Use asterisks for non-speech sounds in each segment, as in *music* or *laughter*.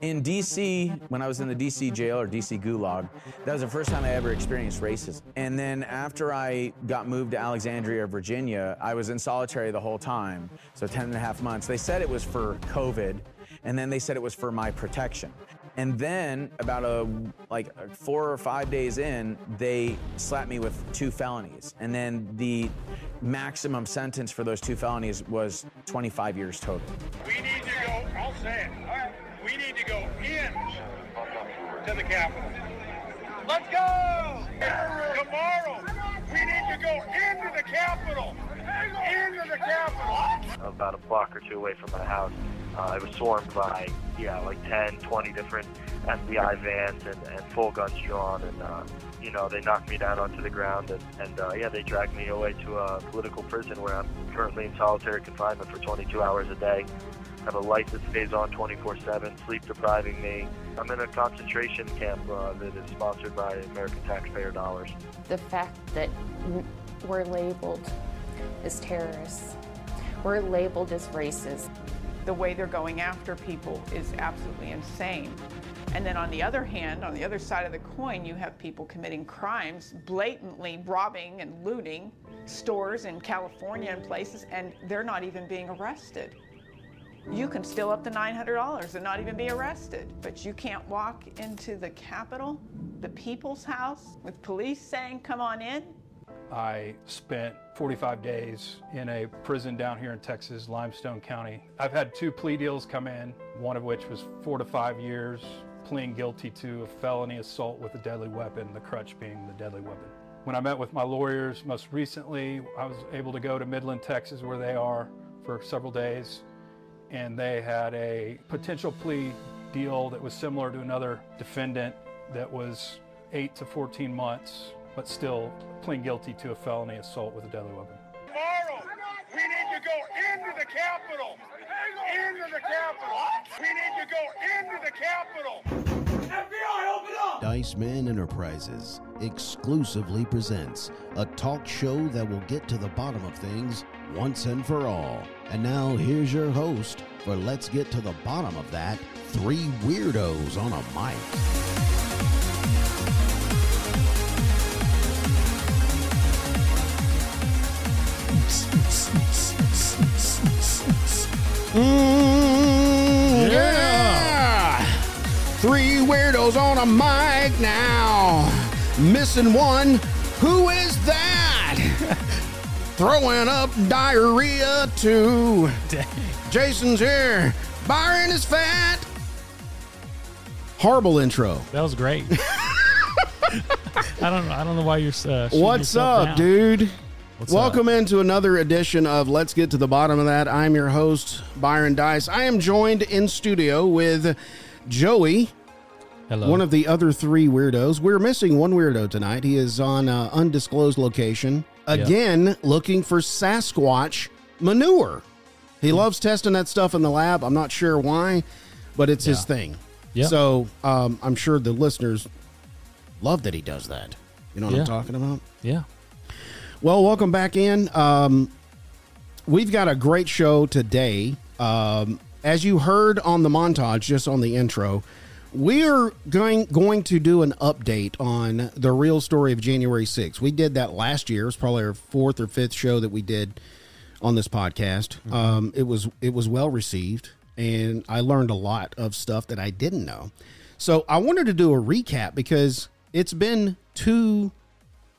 In DC, when I was in the DC jail or DC gulag, that was the first time I ever experienced racism. And then after I got moved to Alexandria, Virginia, I was in solitary the whole time, so 10 and a half months. They said it was for COVID, and then they said it was for my protection. And then about a like four or five days in, they slapped me with two felonies. And then the maximum sentence for those two felonies was 25 years total. We need to go, I'll say it, we need to go in to the Capitol. Let's go! Tomorrow, we need to go into the Capitol. Into the Capitol. about a block or two away from my house. Uh, it was swarmed by, yeah, like 10, 20 different FBI vans and, and full guns drawn. And, uh, you know, they knocked me down onto the ground. And, and uh, yeah, they dragged me away to a political prison where I'm currently in solitary confinement for 22 hours a day. Have a light that stays on 24-7, sleep depriving me. I'm in a concentration camp uh, that is sponsored by American taxpayer dollars. the fact that we're labeled as terrorists, we're labeled as racist. the way they're going after people is absolutely insane. And then on the other hand, on the other side of the coin, you have people committing crimes, blatantly robbing and looting stores in California and places, and they're not even being arrested. You can steal up to $900 and not even be arrested, but you can't walk into the Capitol, the people's house, with police saying, come on in. I spent 45 days in a prison down here in Texas, Limestone County. I've had two plea deals come in, one of which was four to five years, pleading guilty to a felony assault with a deadly weapon, the crutch being the deadly weapon. When I met with my lawyers most recently, I was able to go to Midland, Texas, where they are for several days, and they had a potential plea deal that was similar to another defendant that was 8 to 14 months, but still pleading guilty to a felony assault with a deadly weapon. Tomorrow, we need to go into the Capitol. Into the Capitol. We need to go into the Capitol. FBI, open up! Dice Man Enterprises exclusively presents a talk show that will get to the bottom of things once and for all. And now here's your host for Let's Get to the Bottom of That Three Weirdos on a Mic. Mm, yeah. Three weirdos on a mic now. Missing one. Who is that? Throwing up diarrhea too. *laughs* Jason's here. Byron is fat. Horrible intro. That was great. *laughs* I don't know. I don't know why you're. Uh, What's up, down. dude? What's Welcome up? into another edition of Let's Get to the Bottom of That. I'm your host, Byron Dice. I am joined in studio with Joey, Hello. one of the other three weirdos. We're missing one weirdo tonight. He is on uh, undisclosed location, again, looking for Sasquatch manure. He loves testing that stuff in the lab. I'm not sure why, but it's his thing. Yeah. So um, I'm sure the listeners love that he does that. You know what I'm talking about? yeah. Well, welcome back in. Um, we've got a great show today. Um, as you heard on the montage, just on the intro, we are going going to do an update on the real story of January 6th. We did that last year. It was probably our fourth or fifth show that we did on this podcast. Um, it was it was well received, and I learned a lot of stuff that I didn't know. So I wanted to do a recap because it's been two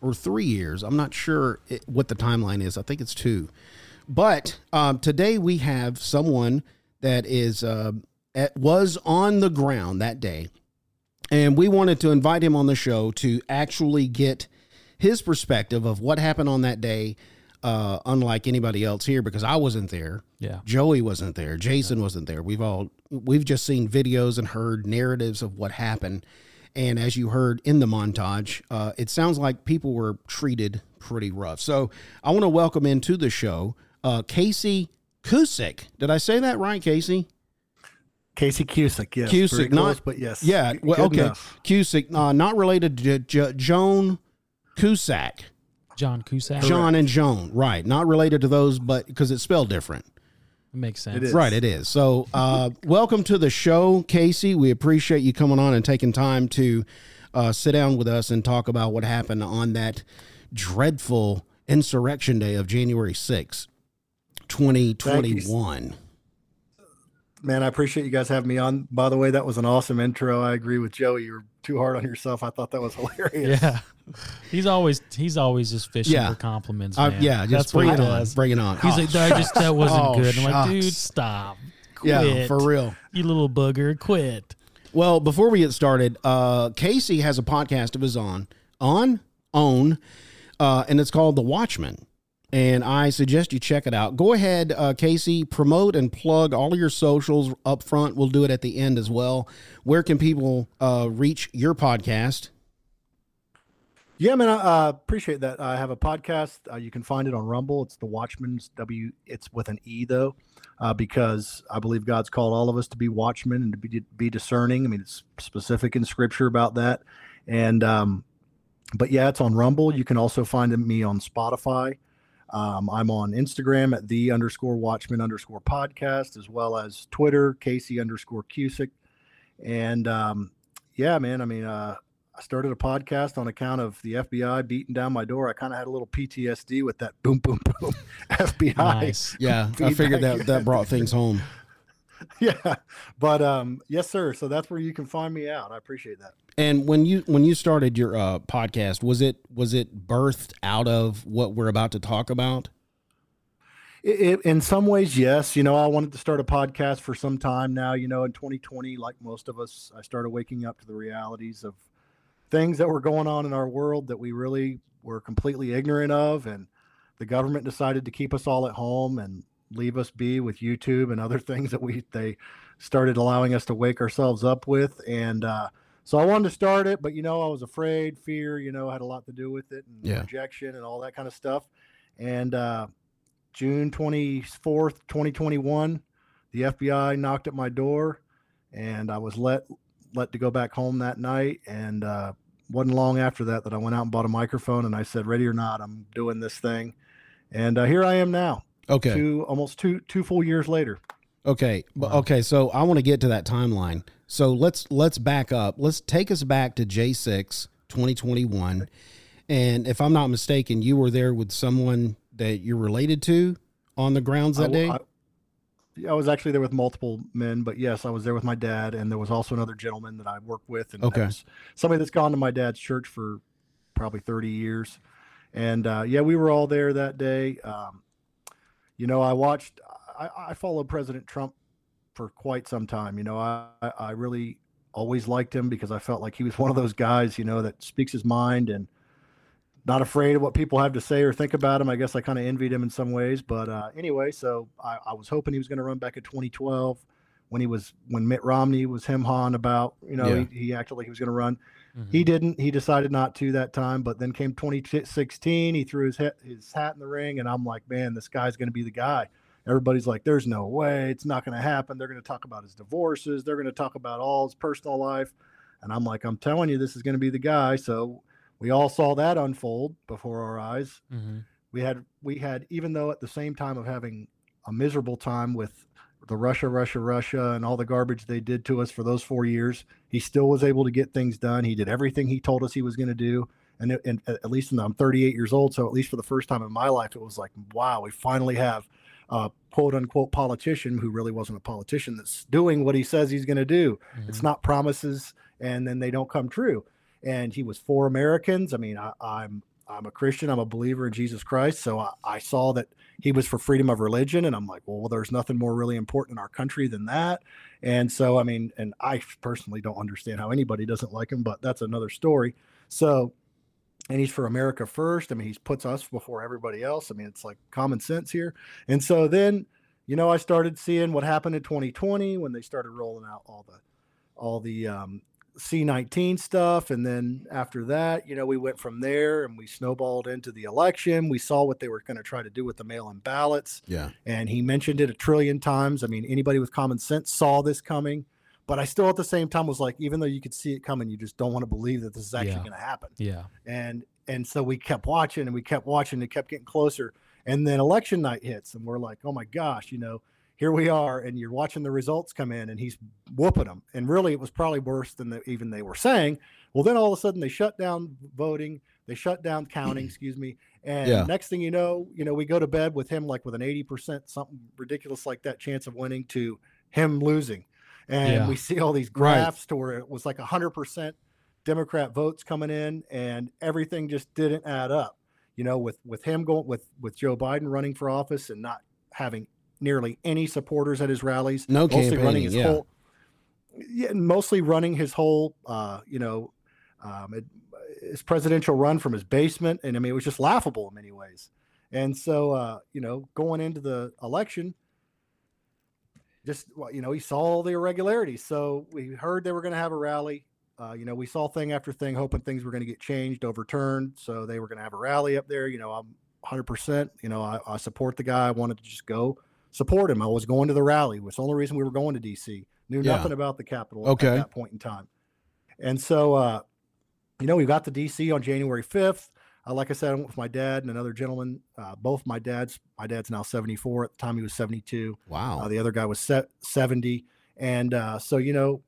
or three years. I'm not sure it, what the timeline is. I think it's two. But um, today we have someone that is uh, was on the ground that day, and we wanted to invite him on the show to actually get his perspective of what happened on that day. Uh, unlike anybody else here, because I wasn't there. Yeah. Joey wasn't there. Jason wasn't there. We've all we've just seen videos and heard narratives of what happened. And as you heard in the montage, uh, it sounds like people were treated pretty rough. So I want to welcome into the show uh, Casey Cusick. Did I say that right, Casey? Casey Cusick, yes. Cusick, very not close, but yes. Yeah, well, good okay. enough. Cusick, uh, not related to J- Joan Cusack. John Cusack. John and Joan, right? Not related to those, but because it's spelled different. It makes sense. It is. Right, it is. So, uh, *laughs* welcome to the show, Casey. We appreciate you coming on and taking time to uh, sit down with us and talk about what happened on that dreadful insurrection day of January 6th, 2021. Man, I appreciate you guys having me on. By the way, that was an awesome intro. I agree with Joey. You're too hard on yourself. I thought that was *laughs* hilarious. Yeah. He's always he's always just fishing Yeah. for compliments. Uh, yeah, just That's bring it on. Bring it on. He's like, I just that wasn't Oh, good. I'm like, dude, shucks. stop. yeah, for real. You little booger, quit. Well, before we get started, uh, Casey has a podcast of his own, on own, uh, and it's called The Watchmen. And I suggest you check it out. Go ahead, uh, Casey, promote and plug all your socials up front. We'll do it at the end as well. Where can people uh, reach your podcast? Yeah, man, I uh, appreciate that. I have a podcast. Uh, you can find it on Rumble. It's the Watchman's W. It's with an E though, uh, because I believe God's called all of us to be watchmen and to be be discerning. I mean, it's specific in Scripture about that. And um, but yeah, it's on Rumble. You can also find me on Spotify. Um, I'm on Instagram at the underscore Watchmen underscore podcast, as well as Twitter Casey underscore Cusick. And um, yeah, man, I mean, uh, I started a podcast on account of the FBI beating down my door. I kind of had a little PTSD with that boom, boom, boom *laughs* FBI. Nice. Yeah, I *laughs* figured that that brought things home. *laughs* Yeah, but um, yes, sir. So that's where you can find me out. I appreciate that. And when you when you started your uh, podcast, was it was it birthed out of what we're about to talk about? It, it, in some ways, yes. You know, I wanted to start a podcast for some time now. You know, in 2020, like most of us, I started waking up to the realities of things that were going on in our world that we really were completely ignorant of. And the government decided to keep us all at home and leave us be with YouTube and other *laughs* things that we they started allowing us to wake ourselves up with. And uh, so I wanted to start it, but you know, I was afraid, fear, you know, had a lot to do with it, and Yeah. rejection and all that kind of stuff. And uh, June 24th, 2021, the FBI knocked at my door and I was let let to go back home that night and uh wasn't long after that that I went out and bought a microphone and I said ready or not I'm doing this thing. And uh, here I am now. Okay. Two almost two two full years later. Okay. But okay, so I want to get to that timeline. So let's let's back up. Let's take us back to J6 2021. And if I'm not mistaken, you were there with someone that you're related to on the grounds that I, day? I, I was actually there with multiple men, but yes, I was there with my dad, and there was also another gentleman that I worked with, and Okay. somebody that's gone to my dad's church for probably thirty years, and uh, yeah, we were all there that day. Um, you know, I watched, I, I followed President Trump for quite some time. You know, I, I really always liked him because I felt like he was one of those guys, you know, that speaks his mind and not afraid of what people have to say or think about him. I guess I kind of envied him in some ways. But uh, anyway, so I, I was hoping he was going to run back in 2012 when he was when Mitt Romney was him hawing about, you know, Yeah. he, he acted like he was going to run. He didn't. He decided not to that time. But then came 2016. He threw his hat, his hat in the ring, and I'm like, man, this guy's going to be the guy. Everybody's like, there's no way. It's not going to happen. They're going to talk about his divorces. They're going to talk about all his personal life. And I'm like, I'm telling you, this is going to be the guy. So we all saw that unfold before our eyes. Mm-hmm. We had, we had, even though at the same time of having a miserable time with the Russia, Russia, Russia, and all the garbage they did to us for those four years, he still was able to get things done. He did everything he told us he was going to do. And, and uh, at least in the, I'm 38 years old, so at least for the first time in my life, it was like, wow, we finally have a quote unquote politician who really wasn't a politician that's doing what he says he's going to do. It's mm-hmm. not promises and then they don't come true. And he was for Americans. I mean, I, I'm I'm a Christian. I'm a believer in Jesus Christ. So I, I saw that he was for freedom of religion, and I'm like, well, well, there's nothing more really important in our country than that. And so, I mean, and I personally don't understand how anybody doesn't like him, but that's another story. So, and he's for America first. I mean, he puts us before everybody else. I mean, it's like common sense here. And so then, you know, I started seeing what happened in 2020 when they started rolling out all the all the um, C19 stuff. And then after that, you know, we went from there and we snowballed into the election. We saw what they were going to try to do with the mail in ballots. Yeah. And he mentioned it a trillion times. I mean, anybody with common sense saw this coming. But I still at the same time was like, even though you could see it coming, you just don't want to believe that this is actually Yeah. going to happen Yeah. and and so we kept watching and we kept watching and it kept getting closer and then election night hits and we're like oh my gosh you know here we are, and you're watching the results come in, and he's whooping them. And really, it was probably worse than the, even they were saying. Well, then all of a sudden they shut down voting, they shut down counting, excuse me. And Yeah. next thing you know, you know, we go to bed with him like with an 80% something ridiculous like that chance of winning to him losing. And Yeah. we see all these Right. graphs to where it was like 100% Democrat votes coming in and everything just didn't add up. You know, with with him going with with Joe Biden running for office and not having nearly any supporters at his rallies, No mostly running his yeah. whole yeah, mostly running his whole uh, you know, um, it, his presidential run from his basement, and I mean it was just laughable in many ways. And so, uh, you know, going into the election, just you know, he saw all the irregularities. So we heard they were going to have a rally. Uh, you know, we saw thing after thing, hoping things were going to get changed, overturned. So they were going to have a rally up there. You know, I'm 100%. You know, I, I support the guy. I wanted to just go support him. I was going to the rally. It was the only reason we were going to D.C. Knew Yeah. nothing about the Capitol Okay. at that point in time. And so, uh, you know, we got to D.C. on January 5th. Uh, like I said, I went with my dad and another gentleman. Uh, both my dads. My dad's now 74. At the time, he was 72. Wow. Uh, the other guy was set 70. And uh, so, you know,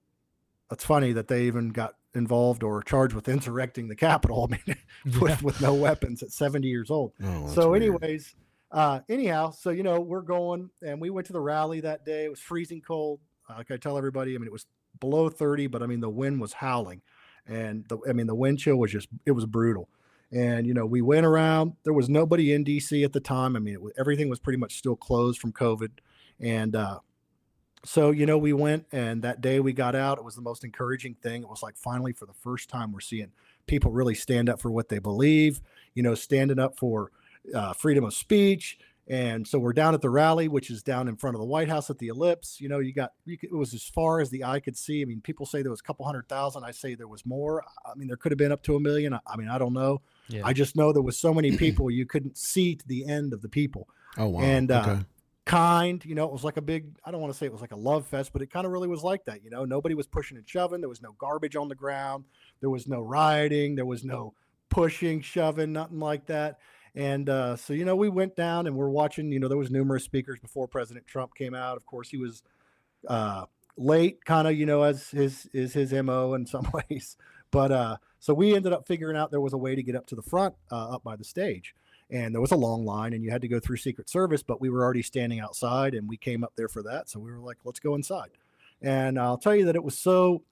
it's funny that they even got involved or charged with insurrecting the Capitol. *laughs* I mean, with, with no weapons at 70 years old. Oh, so, weird. anyways, uh, anyhow, so, you know, we're going and we went to the rally that day. It was freezing cold. Uh, like I tell everybody, I mean, it was below 30, but I mean, the wind was howling. And the, I mean, the wind chill was just, it was brutal. And, you know, we went around, there was nobody in DC at the time. I mean, was, everything was pretty much still closed from COVID. And, uh, so, you know, we went and that day we got out. It was the most encouraging thing. It was like finally for the first time we're seeing people really stand up for what they believe, you know, standing up for uh, freedom of speech. And so we're down at the rally, which is down in front of the White House at the Ellipse. You know, you got you could, it was as far as the eye could see. I mean, people say there was a couple hundred thousand. I say there was more. I mean, there could have been up to a million. I, I mean, I don't know. Yeah. I just know there was so many *clears throat* people you couldn't see to the end of the people Oh wow. and uh, okay. kind. You know, it was like a big. I don't want to say it was like a love fest, but it kind of really was like that. You know, nobody was pushing and shoving. There was no garbage on the ground. There was no rioting. There was no pushing, shoving, nothing like that. And uh, so, you know, we went down and we're watching. You know, there was numerous speakers before President Trump came out. Of course, he was uh, late, kind of, you know, as his is his mo in some *laughs* ways. But uh, so we ended up figuring out there was a way to get up to the front, uh, up by the stage and there was a long line and you had to go through secret service but we were already standing outside and we came up there for that so we were like let's go inside and i'll tell you that it was so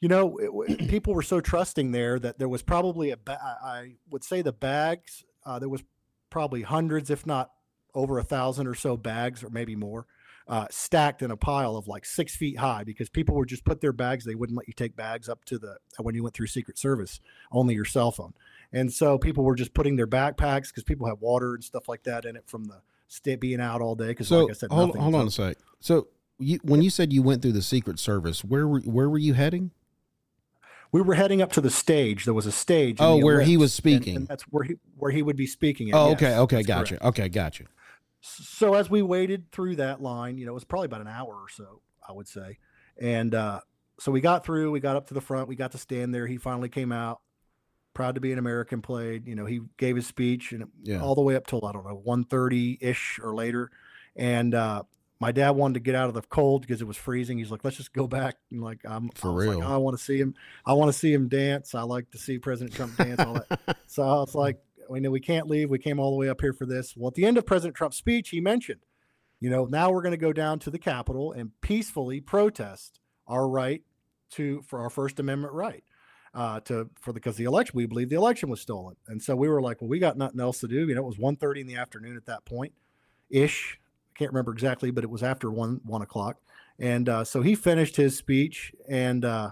you know it, *clears throat* people were so trusting there that there was probably a ba- I I would say the bags uh, there was probably hundreds if not over a thousand or so bags or maybe more uh, stacked in a pile of like six feet high because people would just put their bags they wouldn't let you take bags up to the when you went through secret service only your cell phone and so people were just putting their backpacks because people had water and stuff like that in it from the being out all day. Because So like I said, hold, nothing hold on a sec. So you, when you said you went through the Secret Service, where were where were you heading? We were heading up to the stage. There was a stage. Oh, where he was speaking. And, that's where he where he would be speaking. at, Oh, yes, okay, okay, gotcha. correct. Okay, gotcha. So as we waited through that line, you know, it was probably about an hour or so, I would say. And uh, so we got through. We got up to the front. We got to stand there. He finally came out. Proud to be an American. Played. You know, he gave his speech and Yeah. all the way up till I don't know 1:30 ish or later. And uh, my dad wanted to get out of the cold because it was freezing. He's like, let's just go back. And like, I'm For I was like, real. I want to see him. I want to see him dance. I like to see President Trump dance. All that. *laughs* so I was like, we know we can't leave. We came all the way up here for this. Well, at the end of President Trump's speech, he mentioned, you know, now we're going to go down to the Capitol and peacefully protest our right to for our First Amendment right uh, to for the because the election we believe the election was stolen, and so we were like, well, we got nothing else to do. You know, it was 1.30 in the afternoon at that point, ish. I can't remember exactly, but it was after one one o'clock, and uh, so he finished his speech, and uh,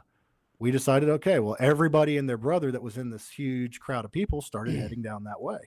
we decided, okay, well, everybody and their brother that was in this huge crowd of people started heading down that way.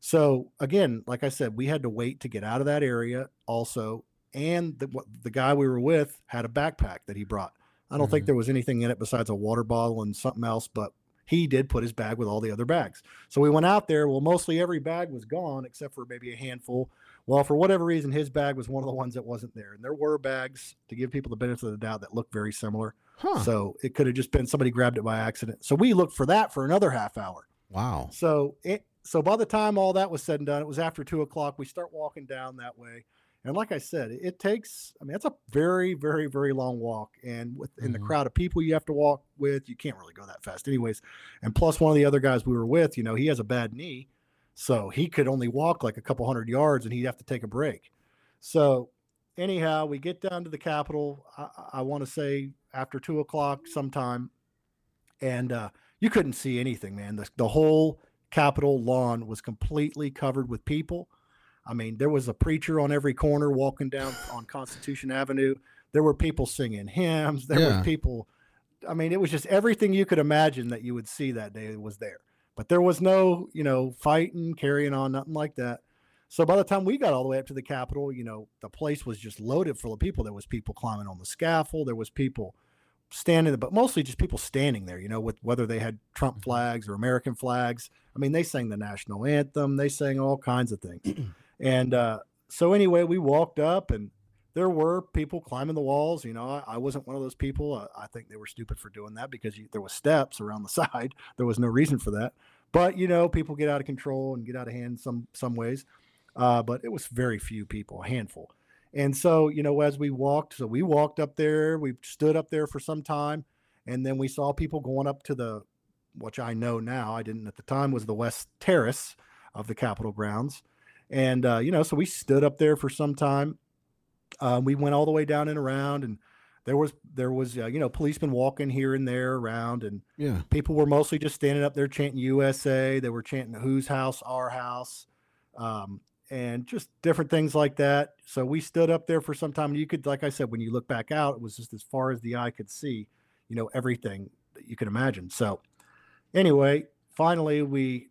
So again, like I said, we had to wait to get out of that area also. And the, what- the guy we were with had a backpack that he brought. I don't think there was anything in it besides a water bottle and something else, but he did put his bag with all the other bags. So we went out there. Well, mostly every bag was gone except for maybe a handful. Well, for whatever reason, his bag was one of the ones that wasn't there. And there were bags to give people the benefit of the doubt that looked very similar. Huh. So it could have just been somebody grabbed it by accident. So we looked for that for another half hour. Wow. So it so by the time all that was said and done, it was after two o'clock. We start walking down that way, And like I said, it, it takes. I mean, it's a very, very, very long walk, and with in the Mhm. crowd of people you have to walk with, you can't really go that fast, anyways. And plus, one of the other guys we were with, you know, he has a bad knee, so he could only walk like a couple hundred yards, and he'd have to take a break. So, anyhow, we get down to the Capitol. I, I want to say after two o'clock sometime, and uh, you couldn't see anything, man. The, the whole Capitol lawn was completely covered with people. I mean, there was a preacher on every corner walking down on Constitution Avenue. There were people singing hymns. There Yeah. were people. I mean, it was just everything you could imagine that you would see that day was there. But there was no, you know, fighting, carrying on, nothing like that. So by the time we got all the way up to the Capitol, you know, the place was just loaded full of people. There was people climbing on the scaffold. There was people standing, but mostly just people standing there, you know, with whether they had Trump flags or American flags. I mean, they sang the national anthem. They sang all kinds of things. *clears throat* and uh, so anyway, we walked up and there were people climbing the walls. You know, I, I wasn't one of those people. I, I think they were stupid for doing that because you, there was steps around the *laughs* side. There was no reason for that. But you know, people get out of control and get out of hand some some ways. Uh, but it was very few people, a handful. And so, you know, as we walked, so we walked up there, we stood up there for some time, and then we saw people going up to the, which I know now, I didn't at the time, was the West Terrace of the Capitol grounds. And, uh, you know, so we stood up there for some time. Uh, we went all the way down and around, and there was, there was, uh, you know, policemen walking here and there around, and Yeah. people were mostly just standing up there chanting USA. They were chanting whose house, our house. Um, and just different things like that. So we stood up there for some time. And you could, like I said, when you look back out, it was just as far as the eye could see, you know, everything that you could imagine. So anyway, finally we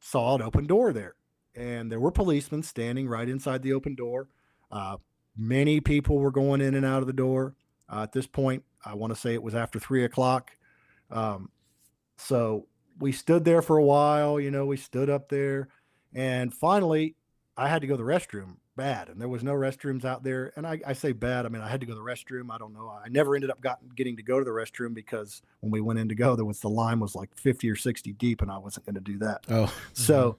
saw an open door there, and there were policemen standing right inside the open door. Uh, many people were going in and out of the door. Uh, at this point, I want to say it was after three o'clock. Um, so we stood there for a while. You know, we stood up there, and finally, I had to go to the restroom bad, and there was no restrooms out there. And I, I say bad, I mean I had to go to the restroom. I don't know. I never ended up got, getting to go to the restroom because when we went in to go, there was the line was like fifty or sixty deep, and I wasn't going to do that. Oh. So,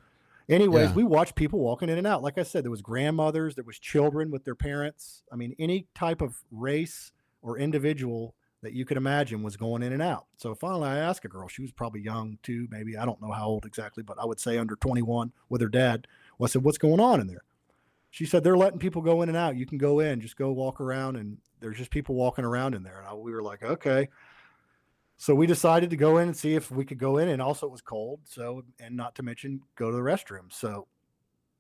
anyways, Yeah. we watched people walking in and out. Like I said, there was grandmothers, there was children with their parents. I mean, any type of race or individual that you could imagine was going in and out. So finally, I asked a girl. She was probably young too, maybe I don't know how old exactly, but I would say under 21 with her dad. Well, I said, "What's going on in there?" She said, "They're letting people go in and out. You can go in, just go walk around, and there's just people walking around in there." And I, we were like, "Okay." So we decided to go in and see if we could go in, and also it was cold. So, and not to mention go to the restroom. So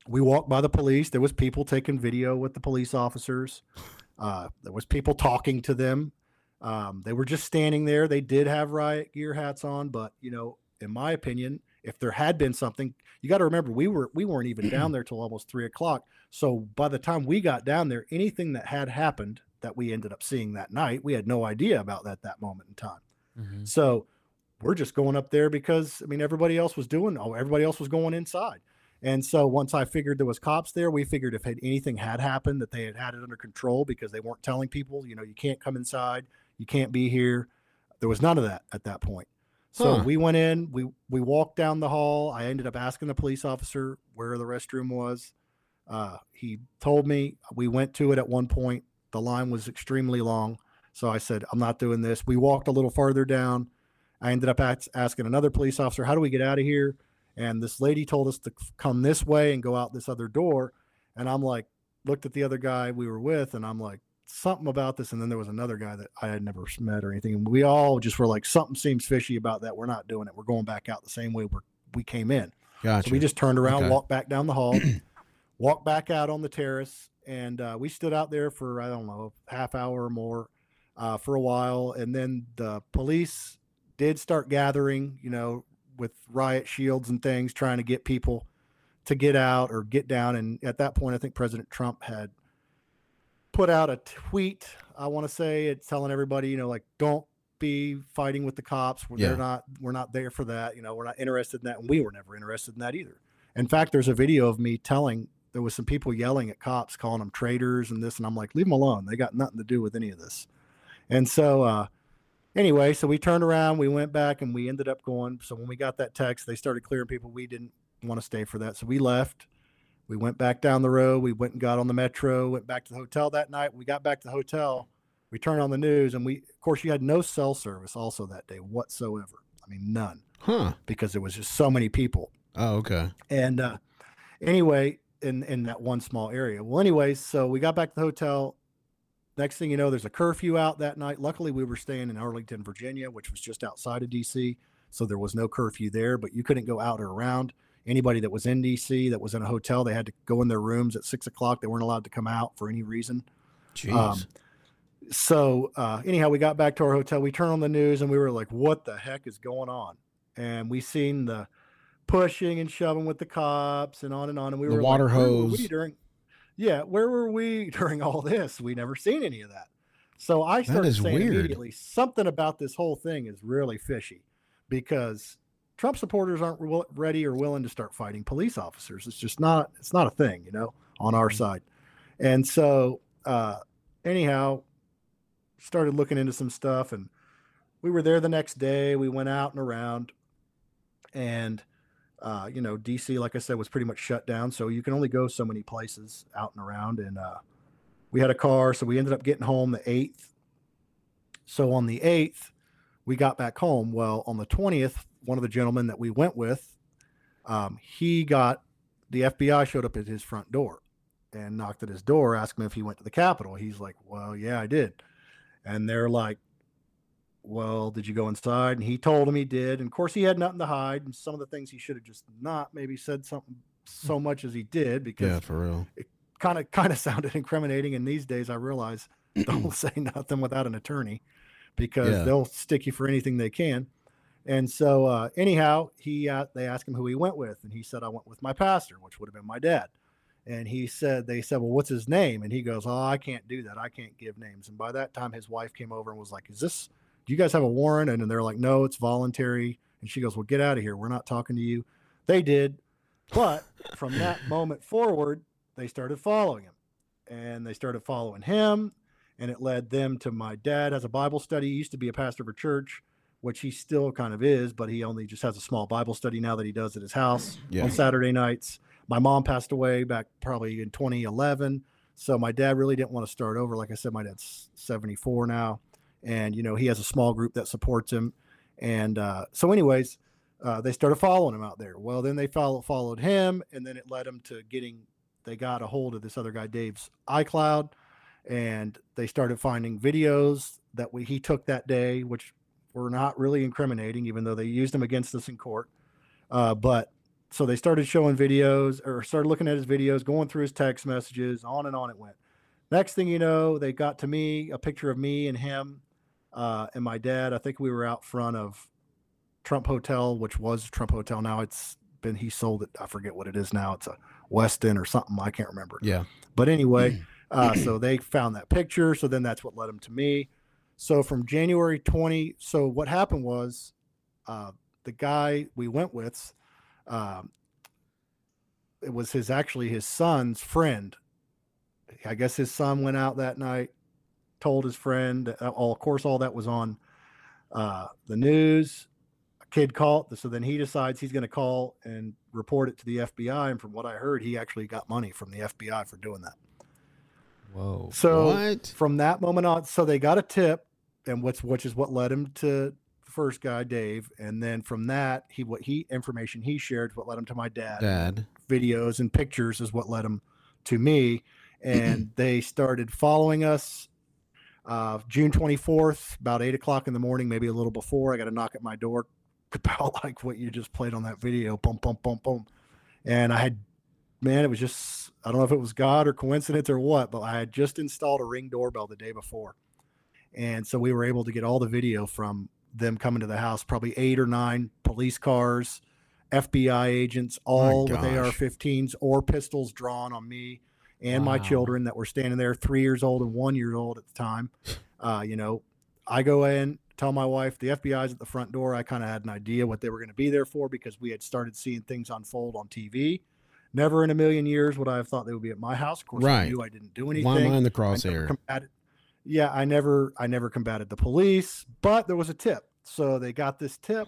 we walked by the police. There was people taking video with the police officers. Uh, there was people talking to them. Um, they were just standing there. They did have riot gear hats on, but you know, in my opinion, if there had been something, you got to remember we were we weren't even down *clears throat* there till almost three o'clock. So by the time we got down there, anything that had happened that we ended up seeing that night, we had no idea about that that moment in time. Mhm. So we're just going up there because I mean everybody else was doing oh everybody else was going inside. And so once I figured there was cops there, we figured if had anything had happened that they had had it under control because they weren't telling people, you know, you can't come inside, you can't be here. There was none of that at that point. So Huh. we went in, we we walked down the hall. I ended up asking the police officer where the restroom was. Uh, he told me we went to it at one point. The line was extremely long. So I said, I'm not doing this. We walked a little farther down. I ended up asking another police officer, How do we get out of here? And this lady told us to come this way and go out this other door. And I'm like, looked at the other guy we were with, and I'm like, something about this. And then there was another guy that I had never met or anything. And we all just were like, something seems fishy about that. We're not doing it. We're going back out the same way we're, we came in. Gotcha. So we just turned around, Okay. walked back down the hall, *clears throat* walked back out on the terrace, and uh, we stood out there for I don't know half hour or more uh, for a while, and then the police did start gathering, you know, with riot shields and things, trying to get people to get out or get down. And at that point, I think President Trump had put out a tweet. I want to say it's telling everybody, you know, like don't be fighting with the cops. We're, Yeah. They're not. We're not there for that. You know, we're not interested in that, and we were never interested in that either. In fact, there's a video of me telling there was some people yelling at cops, calling them traitors and this, and I'm like, leave them alone. They got nothing to do with any of this. And so, uh, anyway, so we turned around, we went back, and we ended up going. So when we got that text, they started clearing people. We didn't want to stay for that, so we left. We went back down the road. We went and got on the metro. Went back to the hotel that night. We got back to the hotel. We turned on the news, and we, of course, you had no cell service also that day whatsoever. I mean, none, Huh. because there was just so many people. Oh, okay. And uh, anyway, in in that one small area. Well, anyways, so we got back to the hotel. Next thing you know, there's a curfew out that night. Luckily, we were staying in Arlington, Virginia, which was just outside of DC, so there was no curfew there. But you couldn't go out or around. Anybody that was in DC that was in a hotel, they had to go in their rooms at six o'clock. They weren't allowed to come out for any reason. Jeez. Um, so uh, anyhow, we got back to our hotel. We turned on the news and we were like, "What the heck is going on?" And we seen the pushing and shoving with the cops and on and on. And we The were water like, "Where were hose. we during, yeah, where were we *laughs* during all this? We never seen any of that. So I started saying weird. immediately something about this whole thing is really fishy because Trump supporters aren't will- ready or willing to start fighting police officers. It's just not. It's not a thing, you know, on our side. And so, uh, anyhow, started looking into some stuff, and we were there the next day. We went out and around, and uh, you know, DC, like I said, was pretty much shut down, so you can only go so many places out and around. And uh, we had a car, so we ended up getting home the eighth. So on the eighth, we got back home. Well, on the twentieth, one of the gentlemen that we went with, um, he got the FBI showed up at his front door and knocked at his door, asked him if he went to the Capitol. He's like, "Well, yeah, I did." And they're like, "Well, did you go inside?" And he told him he did. And of course, he had nothing to hide. And some of the things he should have just not maybe said something so much as he did because yeah, for real. kind of kind of sounded incriminating. And these days, I realize don't *clears throat* say nothing without an attorney because Yeah. they'll stick you for anything they can. And so, uh, anyhow, he uh, they asked him who he went with, and he said, "I went with my pastor, which would have been my dad." And he said, "They said, well, what's his name?" And he goes, "Oh, I can't do that. I can't give names." And by that time, his wife came over and was like, "Is this? You guys have a warrant?" And they're like, "No, it's voluntary." And she goes, "Well, get out of here. We're not talking to you." They did, but from that *laughs* moment forward, they started following him, and they started following him, and it led them to my dad has a Bible study. He used to be a pastor of a church, which he still kind of is, but he only just has a small Bible study now that he does at his house Yeah. on Saturday nights. My mom passed away back probably in 2011, so my dad really didn't want to start over. Like I said, my dad's 74 now, and you know he has a small group that supports him, and uh, so anyways, uh, they started following him out there. Well, then they follow, followed him, and then it led them to getting. They got a hold of this other guy, Dave's iCloud, and they started finding videos that we he took that day, which were not really incriminating, even though they used them against us in court. Uh, but so they started showing videos or started looking at his videos, going through his text messages, on and on it went. Next thing you know, they got to me a picture of me and him uh, and my dad. I think we were out front of Trump Hotel, which was Trump Hotel. Now it's been he sold it. I forget what it is now. It's a Westin or something. I can't remember. Yeah. But anyway, *clears throat* uh, so they found that picture. So then that's what led them to me. So from January 20, so what happened was uh, the guy we went with, um, it was his actually his son's friend. I guess his son went out that night, told his friend. uh, All, of course, all that was on uh, the news. A kid called, so then he decides he's going to call and report it to the FBI. And from what I heard, he actually got money from the FBI for doing that. Whoa. So what? from that moment on, so they got a tip, and what's which is what led him to the first guy, Dave, and then from that, he what he information he shared what led him to my dad. Dad. Videos and pictures is what led him to me, and *clears throat* they started following us. Uh, June twenty fourth, about eight o'clock in the morning, maybe a little before. I got a knock at my door, *laughs* about like what you just played on that video. Boom, boom, boom, boom, and I had man, it was just I don't know if it was God or coincidence or what, but I had just installed a ring doorbell the day before. And so we were able to get all the video from them coming to the house, probably eight or nine police cars, FBI agents, all with. AR-15s or pistols drawn on me and my children that were standing there, three years old and one year old at the time. *laughs* Uh, you know, I go in, tell my wife the FBI's at the front door. I kind of had an idea what they were going to be there for because we had started seeing things unfold on TV. Never in a million years would I have thought they would be at my house. Of course, I knew I didn't do anything. Why am I in the I crosshair? combated- yeah, I never, I never combated the police, but there was a tip. So they got this tip.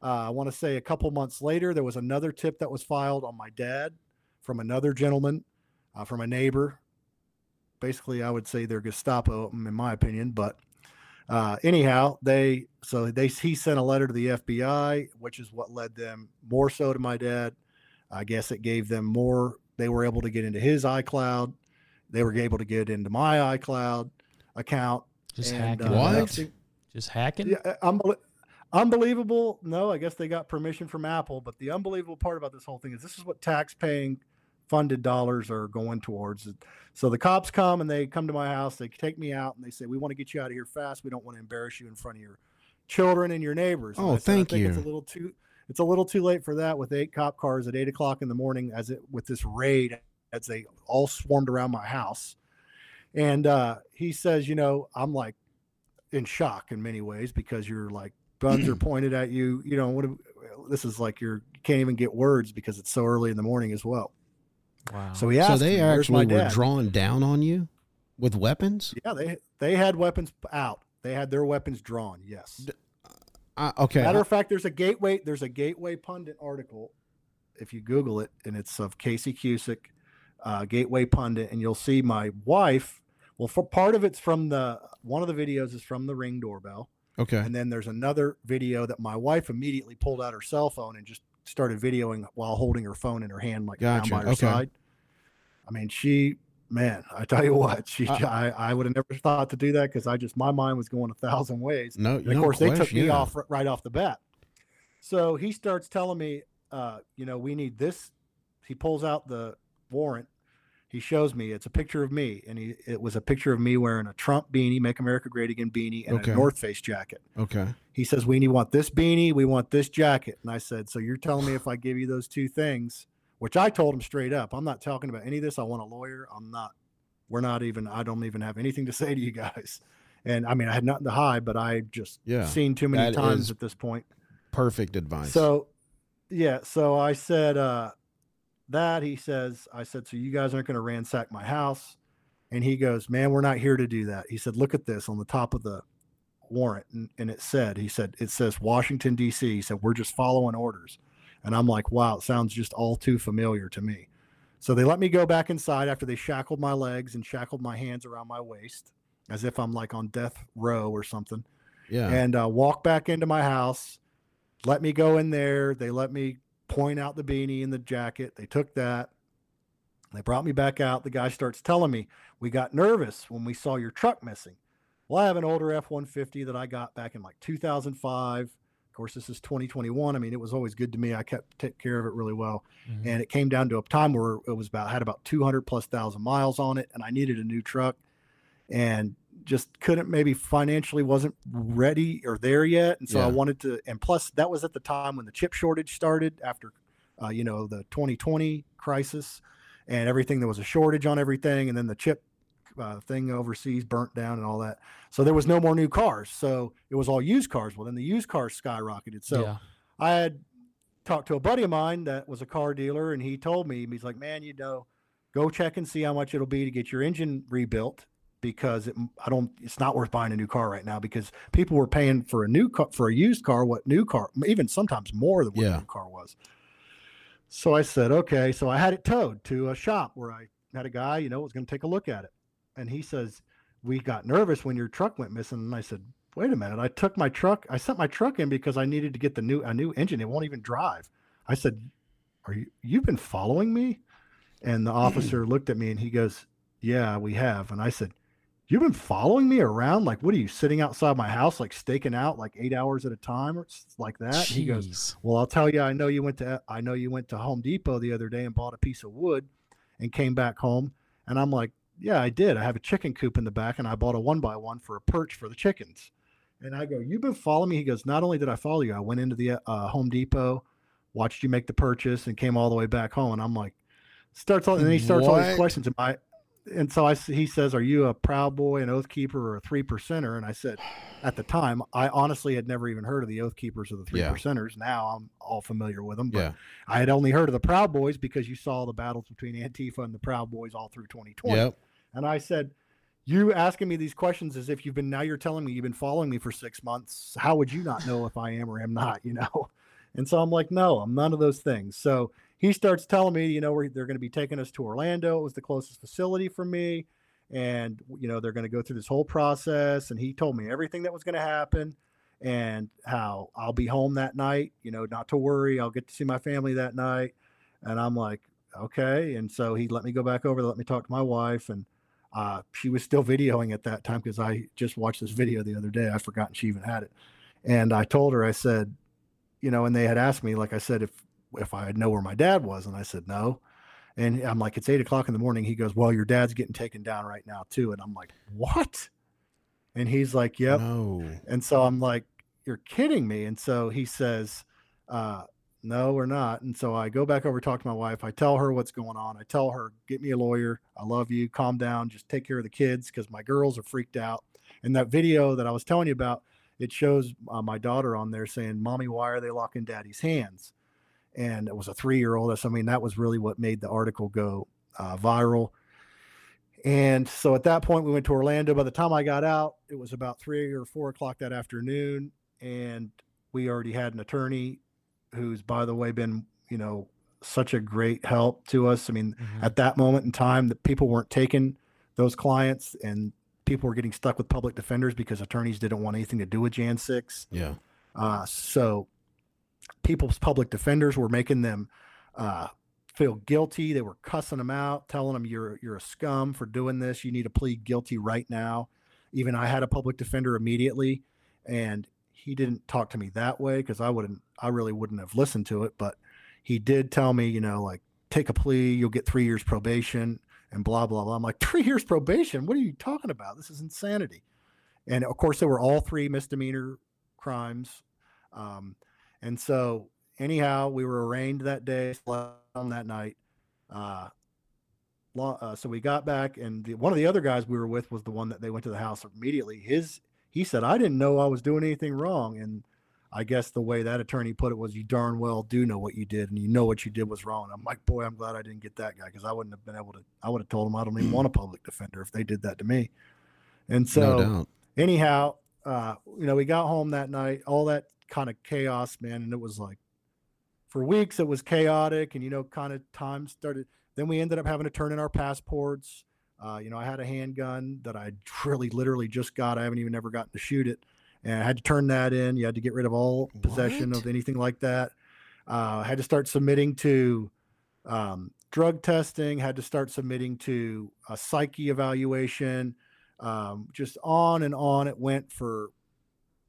Uh, I want to say a couple months later, there was another tip that was filed on my dad from another gentleman, uh, from a neighbor. Basically, I would say they're Gestapo, in my opinion. But uh, anyhow, they so they he sent a letter to the FBI, which is what led them more so to my dad. I guess it gave them more. They were able to get into his iCloud. They were able to get into my iCloud account. Just and, hacking. uh, What? Just hacking. yeah, uh, unbel- unbelievable. No, I guess they got permission from Apple. But the unbelievable part about this whole thing is this is what tax-paying funded dollars are going towards. So the cops come and they come to my house. They take me out and they say, "We want to get you out of here fast. We don't want to embarrass you in front of your children and your neighbors." And Oh, I said, thank I think It's a little too. It's a little too late for that with eight cop cars at eight o'clock in the morning as it with this raid as they all swarmed around my house. And uh, he says, you know, I'm like in shock in many ways because you're like guns are *clears throat* pointed at you. You know, what? This is like you're you can't even get words because it's so early in the morning as well. Wow. So he So they me, "Where's my actually were dad?" drawing down on you with weapons. Yeah, they they had weapons out. They had their weapons drawn. Yes. Uh, okay. Matter of fact, there's a gateway. There's a Gateway Pundit article, if you Google it, and it's of Casey Cusick, uh, Gateway Pundit, and you'll see my wife. Well, for part of it's from the one of the videos is from the Ring doorbell, okay. and then there's another video that my wife immediately pulled out her cell phone and just started videoing while holding her phone in her hand, like Gotcha, down by her okay. side. I mean, she, man, I tell you what, she, Uh, I, I would have never thought to do that because I just my mind was going a thousand ways. No, And of no course, they took me yeah. off right off the bat. So he starts telling me, uh, you know, we need this. He pulls out the warrant. He shows me it's a picture of me, and he it was a picture of me wearing a Trump beanie, "Make America Great Again" beanie, and Okay. a North Face jacket. Okay. He says, "We need want this beanie, we want this jacket." And I said, "So you're telling me if I give you those two things?" Which I told him straight up, I'm not talking about any of this. I want a lawyer. I'm not. We're not even. I don't even have anything to *laughs* say to you guys. And I mean, I had nothing to hide, but I just Yeah, seen too many times at this point. Perfect advice. So, yeah. So I said uh, that. He says, I said, so you guys aren't going to ransack my house. And he goes, man, we're not here to do that. He said, look at this on the top of the warrant. And, and it said, he said, it says Washington, D.C. He said, we're just following orders. And I'm like, wow, it sounds just all too familiar to me. So they let me go back inside after they shackled my legs and shackled my hands around my waist as if I'm like on death row or something yeah. and uh, walk back into my house. Let me go in there. They let me point out the beanie and the jacket. They took that. They brought me back out. The guy starts telling me, We got nervous when we saw your truck missing. Well, I have an older F 150 that I got back in like 2005. Of course, this is 2021. I mean, it was always good to me. I kept take care of it really well. Mhm. And it came down to a time where it was about had about 200 plus thousand miles on it, and I needed a new truck, and just couldn't maybe financially wasn't ready or there yet. And so I wanted to, and plus that was at the time when the chip shortage started after, uh, you know, the 2020 crisis and everything. There was a shortage on everything, and then the chip uh, thing overseas burnt down and all that. So there was no more new cars. So it was all used cars. Well, then the used cars skyrocketed. So yeah. I had talked to a buddy of mine that was a car dealer, and he told me he's like, "Man, you know, go check and see how much it'll be to get your engine rebuilt because it, I don't. It's not worth buying a new car right now because people were paying for a new car for a used car what new car even sometimes more than what Yeah. a new car was." So I said, "Okay." So I had it towed to a shop where I had a guy, you know, was going to take a look at it, and he says, "We got nervous when your truck went missing," and I said wait a minute i took my truck i sent my truck in because i needed to get the new a new engine it won't even drive i said are you you've been following me and the *clears throat* officer looked at me and he goes yeah we have and i said you've been following me around like what are you sitting outside my house like staking out like eight hours at a time or like that he goes well i'll tell you i know you went to i know you went to home depot the other day and bought a piece of wood and came back home and i'm like yeah i did i have a chicken coop in the back and i bought a one by one for a perch for the chickens and I go, You've been following me? He goes, Not only did I follow you, I went into the uh, Home Depot, watched you make the purchase, and came all the way back home. And I'm like, starts all, and then he starts all these questions. And, I, and so I, he says, Are you a proud boy, an oath keeper, or a three percenter? And I said, At the time, I honestly had never even heard of the oath keepers or the three Yeah. percenters. Now I'm all familiar with them. But yeah. I had only heard of the Proud Boys because you saw the battles between Antifa and the Proud Boys all through 2020. Yep. And I said, You asking me these questions as if you've been now you're telling me you've been following me for six months. How would you not know if I am or am not, you know? *laughs* And so I'm like, No, I'm none of those things. So he starts telling me, you know, they're going to be taking us to Orlando. It was the closest facility for me, and you know they're going to go through this whole process. And he told me everything that was going to happen, and how I'll be home that night. You know, not to worry. I'll get to see my family that night. And I'm like, okay. And so he let me go back over, let me talk to my wife, and uh, she was still videoing at that time because I just watched this video the other day. I forgotten she even had it, and I told her, I said, you know, and they had asked me, like I said, if if I had know where my dad was, and I said no. And I'm like, it's eight o'clock in the morning. He goes, well, your dad's getting taken down right now too. And I'm like, what? And he's like, yep. No. And so I'm like, you're kidding me. And so he says, uh, no, we're not. And so I go back over, talk to my wife. I tell her what's going on. I tell her, get me a lawyer. I love you. Calm down. Just take care of the kids because my girls are freaked out. And that video that I was telling you about, it shows uh, my daughter on there saying, Mommy, why are they locking daddy's hands? And it was a three year old. So, I mean, that was really what made the article go uh, viral. And so at that point, we went to Orlando. By the time I got out, it was about three or four o'clock that afternoon. And we already had an attorney who's, by the way, been, you know, such a great help to us. I mean, Mm-hmm. at that moment in time, that people weren't taking those clients and people were getting stuck with public defenders because attorneys didn't want anything to do with Jan 6. Yeah. Uh, so people's public defenders were making them uh, feel guilty. They were cussing them out, telling them you're you're a scum for doing this. You need to plead guilty right now. Even I had a public defender immediately, and he didn't talk to me that way because I wouldn't. I really wouldn't have listened to it. But he did tell me, you know, like take a plea, you'll get three years probation, and blah blah blah. I'm like three years probation. What are you talking about? This is insanity. And of course, they were all three misdemeanor crimes. Um, and so, anyhow, we were arraigned that day, on that night. Uh, uh, so we got back, and the, one of the other guys we were with was the one that they went to the house immediately. His he said, "I didn't know I was doing anything wrong," and I guess the way that attorney put it was, "You darn well do know what you did, and you know what you did was wrong." I'm like, "Boy, I'm glad I didn't get that guy because I wouldn't have been able to. I would have told him I don't even want a public defender if they did that to me." And so, no anyhow, uh, you know, we got home that night, all that kind of chaos, man. And it was like for weeks, it was chaotic and, you know, kind of time started. Then we ended up having to turn in our passports. Uh, you know, I had a handgun that I *laughs* really literally just got. I haven't even ever gotten to shoot it. And I had to turn that in. You had to get rid of all possession What? of anything like that. Uh, I had to start submitting to um, drug testing, had to start submitting to a psyche evaluation, um, just on and on it went for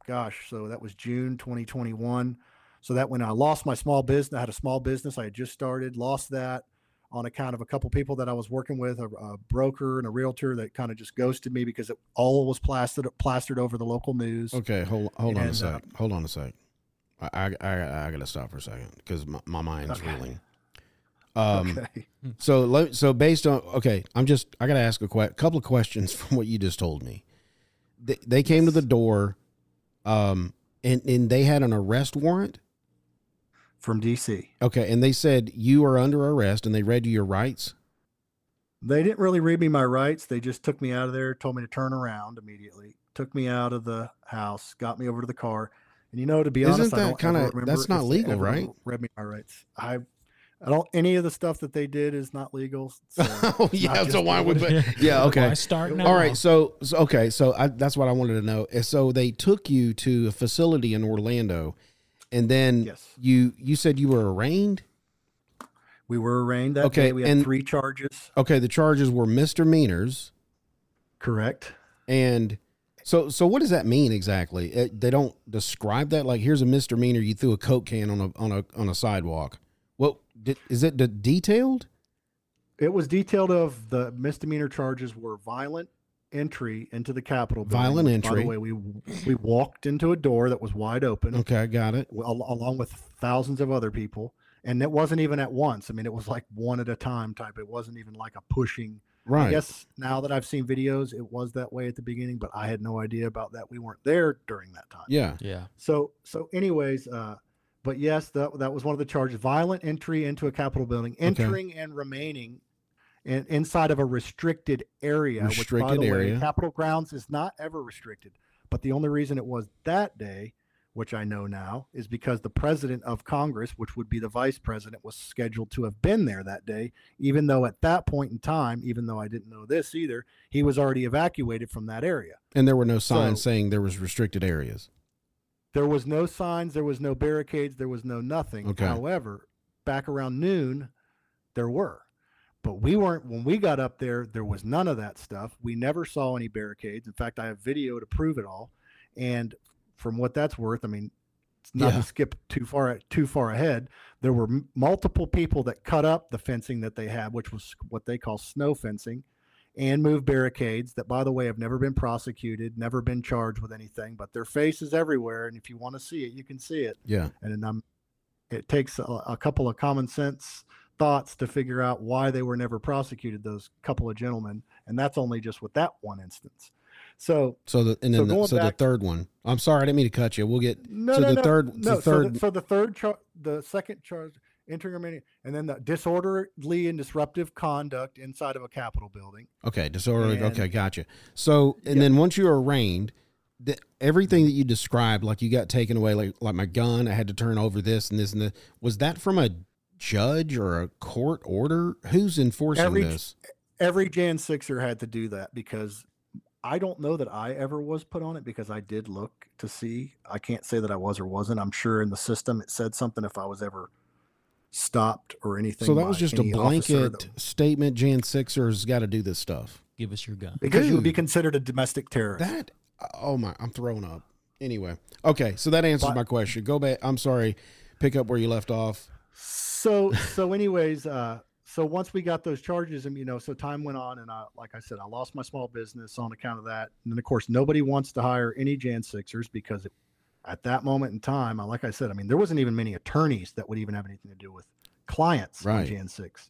gosh so that was june 2021 so that when i lost my small business i had a small business i had just started lost that on account of a couple people that i was working with a, a broker and a realtor that kind of just ghosted me because it all was plastered plastered over the local news Okay, hold hold on a And, uh, sec. hold on a sec. I I I, I gotta stop for a second because my, my mind's Okay. reeling. Um, okay *laughs* so let- so based on okay, I'm just I gotta ask a que- couple of questions *laughs* from what you just told me. They, they came to the door, um, and and they had an arrest warrant. from dc Okay, and they said you are under arrest, and they read you your rights. They didn't really read me my rights. They just took me out of there, told me to turn around immediately, took me out of the house, got me over to the car. And you know, to be Isn't honest, I that don't kinda- that's not legal, right? Read me my rights. I, I don't. Any of the stuff that they did is not legal. So *laughs* oh yeah, so why would doing it. we? *laughs* Yeah, okay. Why start now? All right, so, so okay, so I, that's what I wanted to know. Uh, So they took you to a facility in Orlando, and then Yes. you you said you were arraigned. We were arraigned that Okay, day. We had and- three charges. Okay, the charges were misdemeanors, Correct. and so so what does that mean exactly? Uh they don't describe that. Like here's a misdemeanor: you threw a coke can on a on a on a sidewalk. What did, is it de- detailed? It was detailed of the misdemeanor charges were violent entry into the Capitol. building, Violent which, By entry. the way, we we walked into a door that was wide open. Okay, I got it. along with thousands of other people. And it wasn't even at once. I mean, it was like one at a time type. It wasn't even like a pushing. Right. I guess now that I've seen videos, it was that way at the beginning, but I had no idea about that. We weren't there during that time. Yeah. Yeah. So, so anyways, uh, but yes, that that was one of the charges: violent entry into a Capitol building, entering and remaining in, inside of a restricted area. which, by Restricted the area. way, Capitol grounds is not ever restricted. But the only reason it was that day which I know now, is because the president of Congress, which would be the vice president, was scheduled to have been there that day, even though at that point in time, even though I didn't know this either, he was already evacuated from that area. And there were no signs So- saying there was restricted areas. There was no signs, there was no barricades, there was no nothing. Okay. However, back around noon, there were. But we weren't when we got up there, there was none of that stuff. We never saw any barricades. In fact, I have video to prove it all. And from what that's worth, I mean, it's not Yeah. to skip too far too far ahead. There were m- multiple people that cut up the fencing that they had, which was what they call snow fencing, and move barricades that, by the way, have never been prosecuted, never been charged with anything. But their face is everywhere, and if you want to see it, you can see it. Yeah. And um, it takes a, a couple of common sense thoughts to figure out why they were never prosecuted. Those couple of gentlemen, and that's only just with that one instance. So So the and So then the, so the third one. I'm sorry, I didn't mean to cut you. We'll get no, so no, the no, third no. the so, third the, so the third char- the second charge, entering meeting, and then the disorderly and disruptive conduct inside of a Capitol building. Okay, disorderly. And- okay, gotcha. So, and then once you are arraigned, the, everything mm-hmm. that you described, like you got taken away, like like my gun, I had to turn over this and this and this. Was that from a judge or a court order? Who's enforcing Every- this? Every Jan Sixer had to do that because I don't know that I ever was put on it because I did look to see. I can't say that I was or wasn't. I'm sure in the system it said something if I was ever stopped or anything. So that was just a blanket that- statement. Jan Sixers got to do this stuff. Give us your gun. because you would be considered a domestic terrorist. That oh my, I'm throwing up. Anyway, okay, so that answers But- my question. Go back. I'm sorry. Pick up where you left off. so so anyways uh so once we got those charges and you know so time went on and i like i said i lost my small business on account of that and then of course nobody wants to hire any jan sixers because it, at that moment in time like i said i mean there wasn't even many attorneys that would even have anything to do with clients Right. on jan 6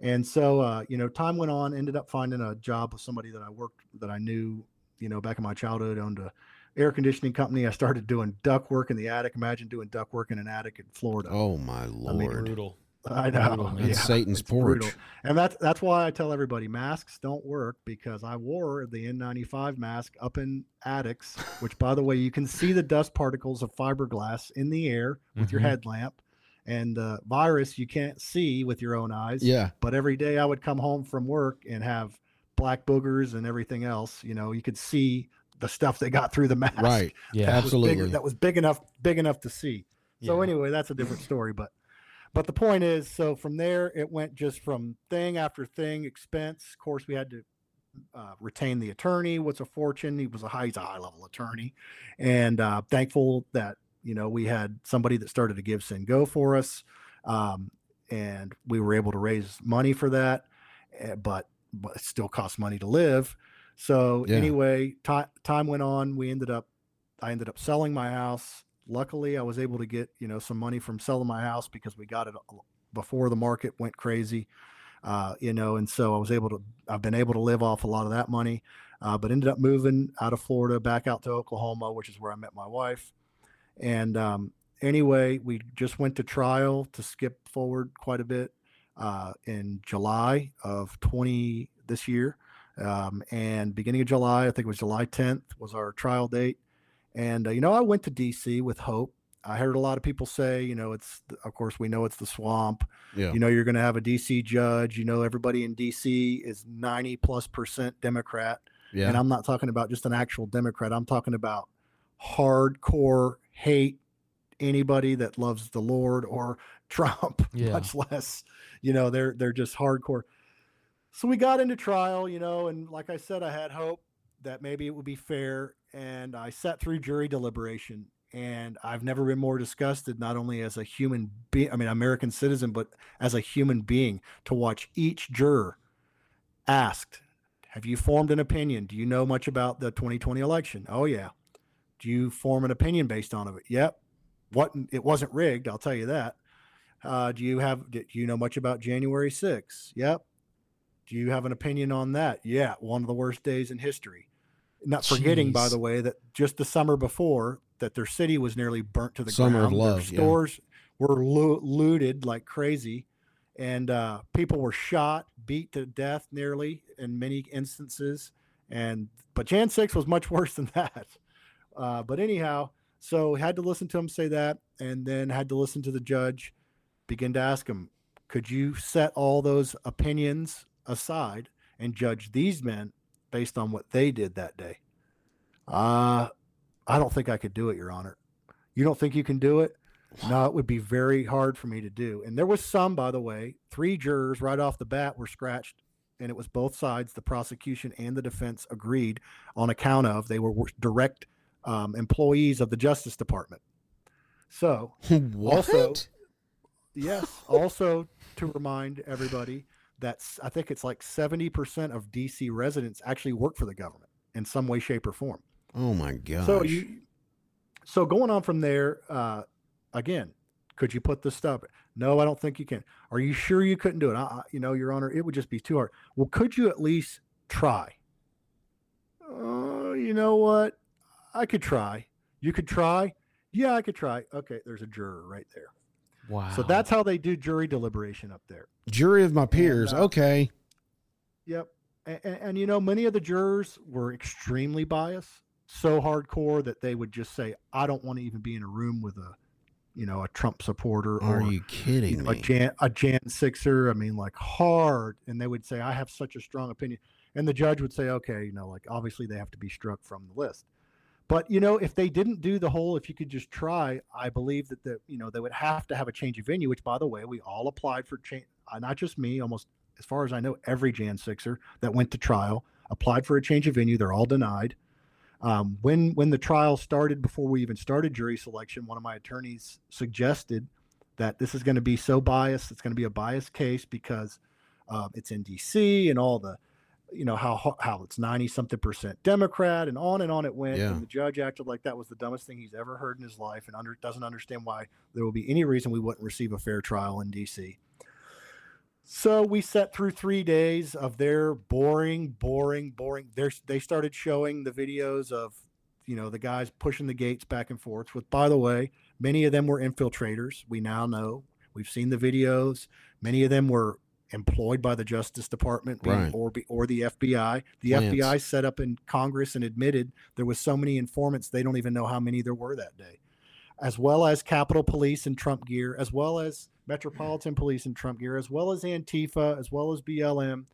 and so uh you know time went on ended up finding a job with somebody that i worked that i knew you know back in my childhood owned a air conditioning company i started doing duct work in the attic imagine doing duct work in an attic in florida Oh my lord. Brutal. I know. Man. *laughs* That's Satan's it's porch. brutal. And that's that's why I tell everybody masks don't work because I wore the N95 mask up in attics, which by the way, you can see the dust particles of fiberglass in the air with your Mhm. headlamp. And the virus you can't see with your own eyes. Yeah. But every day I would come home from work and have black boogers and everything else. You know, you could see the stuff they got through the mask. Right. Yeah. *laughs* That was bigger- Absolutely. that was big enough, big enough to see. So Yeah. anyway, that's a different story. But but the point is, so from there it went just from thing after thing, expense. Of course, we had to uh, retain the attorney. What's a fortune? He was a high, he's a high level attorney, and uh, thankful that you know we had somebody that started to GiveSendGo for us, um, and we were able to raise money for that. eh, But but it still costs money to live. So Yeah. anyway, ti- time went on. We ended up, I ended up selling my house. Luckily, I was able to get you know some money from selling my house because we got it before the market went crazy. Uh, you know, and so I was able to. I've been able to live off a lot of that money, uh, but ended up moving out of Florida back out to Oklahoma, which is where I met my wife. And um, anyway, we just went to trial to skip forward quite a bit uh, in July of 20 this year. Um, and beginning of July, I think it was July 10th, was our trial date. And, uh, you know, I went to DC with hope. I heard a lot of people say, you know, it's, of course, we know it's the swamp. Yeah. You know, you're going to have a DC judge. You know, everybody in DC is 90 plus percent Democrat. Yeah. And I'm not talking about just an actual Democrat. I'm talking about hardcore hate anybody that loves the Lord or *laughs* Trump, Yeah. much less, you know, they're they're just hardcore. So we got into trial, you know, and like I said, I had hope that maybe it would be fair. And I sat through jury deliberation and I've never been more disgusted, not only as a human being, I mean, American citizen, but as a human being to watch each juror asked, have you formed an opinion? Do you know much about the 2020 election? Oh yeah. Do you form an opinion based on it? Yep. What it wasn't rigged, I'll tell you that. Uh, do you have do you know much about January 6th? Yep. Do you have an opinion on that? Yeah, one of the worst days in history. Not forgetting, by the way, that just the summer before that their city was nearly burnt to the Summer of ground. Their love, yeah. stores were loo- looted like crazy, and uh, people were shot, beat to death nearly in many instances. And but Jan 6 was much *laughs* worse than that. Uh, but anyhow, So had to listen to him say that, and then had to listen to the judge begin to ask him, could you set all those opinions aside and judge these men based on what they did that day? Uh, I don't think I could do it, Your Honor. You don't think you can do it? No, it would be very hard for me to do. And there was some, by the way, three jurors right off the bat were scratched, and it was both sides, the prosecution and the defense agreed on account of they were direct um, employees of the Justice Department. So, *laughs* also, yes, also to remind everybody that I think it's like 70% of DC residents actually work for the government in some way, shape, or form. Oh my god! So you, so going on from there, uh, again, could you put this stuff? No, I don't think you can. Are you sure you couldn't do it? I, you know, Your Honor, it would just be too hard. Well, could you at least try? Uh, you know what? I could try. You could try. Yeah, I could try. Okay, there's a juror right there. Wow. So that's how they do jury deliberation up there. Jury of my peers. And, uh, okay. Yep. And, and, and, you know, many of the jurors were extremely biased, so hardcore that they would just say, "I don't want to even be in a room with a, you know, a Trump supporter." Are or, you kidding you know, me? A Jan, a Jan Sixer. I mean, like hard, and they would say, "I have such a strong opinion," and the judge would say, "Okay, you know, like obviously they have to be struck from the list." But you know, if they didn't do the whole, if you could just try, I believe that the you know they would have to have a change of venue. Which, by the way, we all applied for change. Uh, not just me, almost as far as I know, every Jan Sixer that went to trial applied for a change of venue. They're all denied. Um, when when the trial started, before we even started jury selection, one of my attorneys suggested that this is going to be so biased. It's going to be a biased case because uh, it's in D.C. and all the you know how how it's 90 something percent democrat and on and on it went yeah. and the judge acted like that was the dumbest thing he's ever heard in his life and under, doesn't understand why there will be any reason we wouldn't receive a fair trial in dc so we sat through three days of their boring boring boring They're, they started showing the videos of you know the guys pushing the gates back and forth with by the way many of them were infiltrators we now know. We've seen the videos. Many of them were employed by the Justice Department right. or or the FBI. The Plants. FBI set up in Congress and admitted there was so many informants they don't even know how many there were that day, as well as Capitol Police and Trump gear, as well as Metropolitan Police and Trump gear, as well as Antifa, as well as BLM.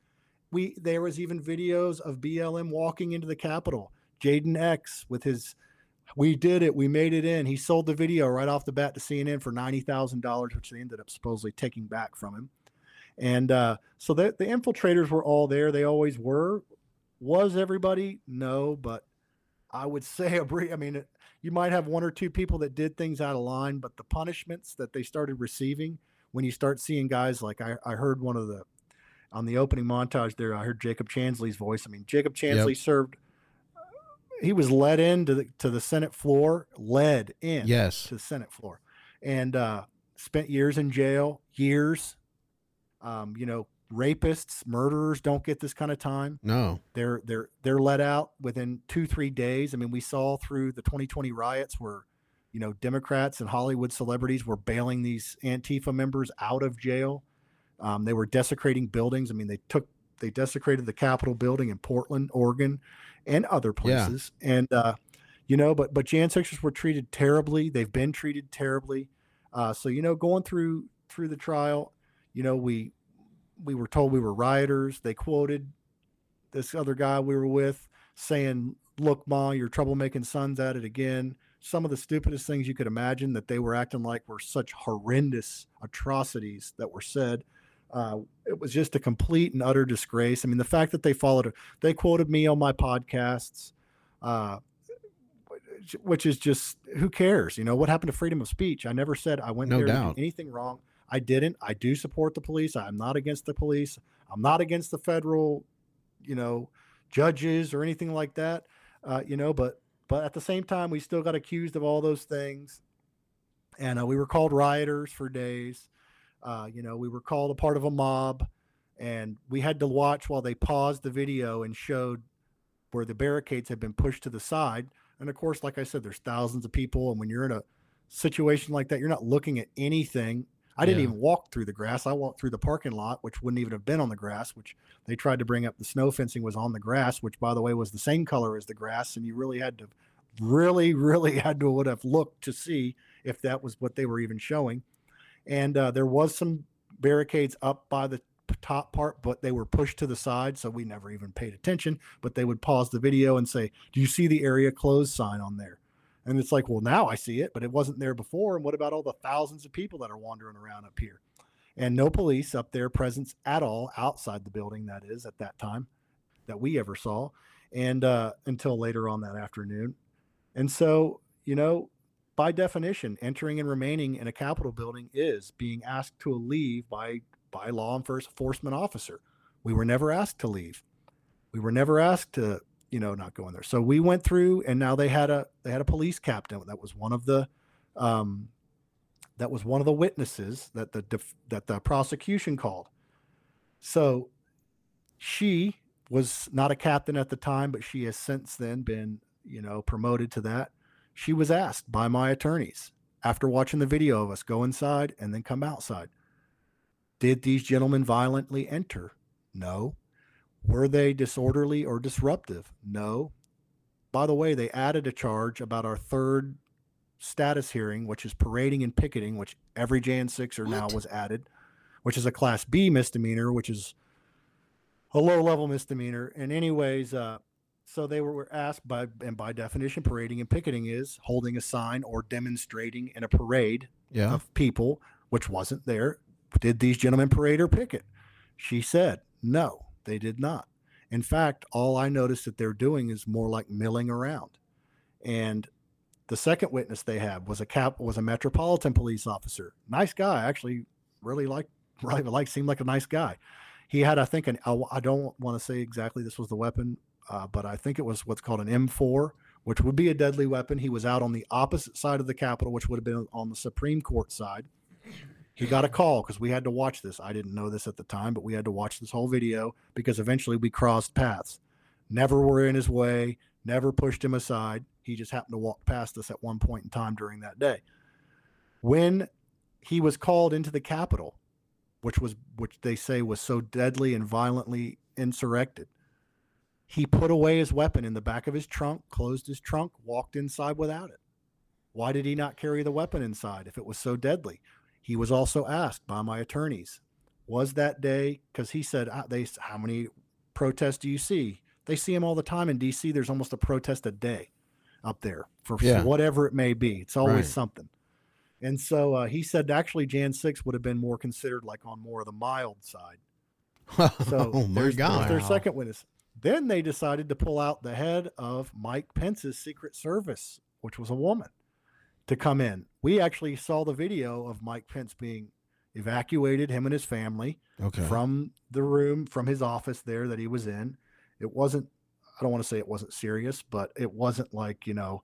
We there was even videos of BLM walking into the Capitol. Jayden X with his we did it. We made it in. He sold the video right off the bat to CNN for ninety thousand dollars, which they ended up supposedly taking back from him. And uh, so the, the infiltrators were all there. They always were. Was everybody? No, but I would *laughs* say a brief. I mean, you might have one or two people that did things out of line, but the punishments that they started receiving when you start seeing guys like I, I heard one of the on the opening montage there, I heard Jacob Chansley's voice. I mean, Jacob Chansley yep. served. He was led into the to the Senate floor, led in, yes, to the Senate floor, and uh, spent years in jail, years um, you know, rapists, murderers don't get this kind of time. No, they're they're they're let out within two three days. I mean, we saw through the 2020 riots where, you know, Democrats and Hollywood celebrities were bailing these Antifa members out of jail. Um, they were desecrating buildings. I mean, they took they desecrated the Capitol building in Portland, Oregon, and other places. Yeah. And uh, you know, but but Jan Sixers were treated terribly. They've been treated terribly. Uh, so you know, going through through the trial, you know, we we were told we were rioters. They quoted this other guy we were with saying, "Look, ma, your troublemaking son's at it again." Some of the stupidest things you could imagine that they were acting like were such horrendous atrocities that were said. Uh, it was just a complete and utter disgrace. I mean, the fact that they followed, they quoted me on my podcasts, uh, which is just who cares? You know what happened to freedom of speech? I never said I went no there doubt. to do anything wrong. I didn't. I do support the police. I'm not against the police. I'm not against the federal, you know, judges or anything like that. Uh, you know, but but at the same time, we still got accused of all those things, and uh, we were called rioters for days. Uh, you know, we were called a part of a mob, and we had to watch while they paused the video and showed where the barricades had been pushed to the side. And of course, like I said, there's thousands of people, and when you're in a situation like that, you're not looking at anything I didn't yeah. even walk through the grass. I walked through the parking lot, which wouldn't even have been on the grass, which they tried to bring up the snow fencing was on the grass, which by the way was the same color as the grass. And you really had to really, *laughs* really had to would have looked to see if that was what they were even showing. And uh, there was some barricades up by the top part, but they were pushed to the side, so we never even paid attention. But they would pause the video and say, "Do you see the area closed sign on there?" And it's like, well, now I see it, but it wasn't there before. And what about all the thousands of people that are wandering around up here? And no police up there presence at all outside the building, that is, at that time that we ever saw. And uh, until later on that afternoon. And so, you know, by definition, entering and remaining in a Capitol building is being asked to leave by by law enforcement officer. We were never asked to leave. We were never asked to you know not going there. So we went through and now they had a they had a police captain that was one of the um that was one of the witnesses that the def, that the prosecution called. So she was not a captain at the time but she has since then been you know promoted to that. She was asked by my attorneys after watching the video of us go inside and then come outside did these gentlemen violently enter? No were they disorderly or disruptive? No. By the way, they added a charge about our third status hearing, which is parading and picketing, which every Jan 6er now was added, which is a class B misdemeanor, which is a low level misdemeanor. And, anyways, uh, so they were asked by, and by definition, parading and picketing is holding a sign or demonstrating in a parade Yeah. of people, which wasn't there. Did these gentlemen parade or picket? She said, no, they did not. In fact, all I noticed that they're doing is more like milling around. And the second witness they had was a cap was a metropolitan police officer. Nice guy, actually, really like *laughs* really like seemed like a nice guy. He had, I think, an I don't want to say exactly this was the weapon, uh, but I think it was what's called an M4, which would be a deadly weapon. He was out on the opposite side of the Capitol, which would have been on the Supreme Court side. He got a call because we had to watch this. I didn't know this at the time, but we had to watch this whole video because eventually we crossed paths. Never were in his way, never pushed him aside. He just happened to walk past us at one point in time during that day. When he was called into the Capitol, which was which they say was so deadly and violently insurrected, he put away his weapon in the back of his trunk, closed his trunk, walked inside without it. Why did he not carry the weapon inside if it was so deadly? He was also asked by my attorneys, was that day because he said "Ah, they how many protests do you see? They see them all the time in D.C. There's almost a protest a day up there for Yeah. whatever it may be. It's always Right. something. And so uh, he said actually Jan 6 would have been more considered like on more of the mild side. So *laughs* oh my there's, there's God. their second witness. Then they decided to pull out the head of Mike Pence's Secret Service, which was a woman, to come in. We actually saw the video of Mike Pence being evacuated, him and his family, Okay. from the room, from his office there that he was in. It wasn't, I don't want to say it wasn't serious, but it wasn't like, you know,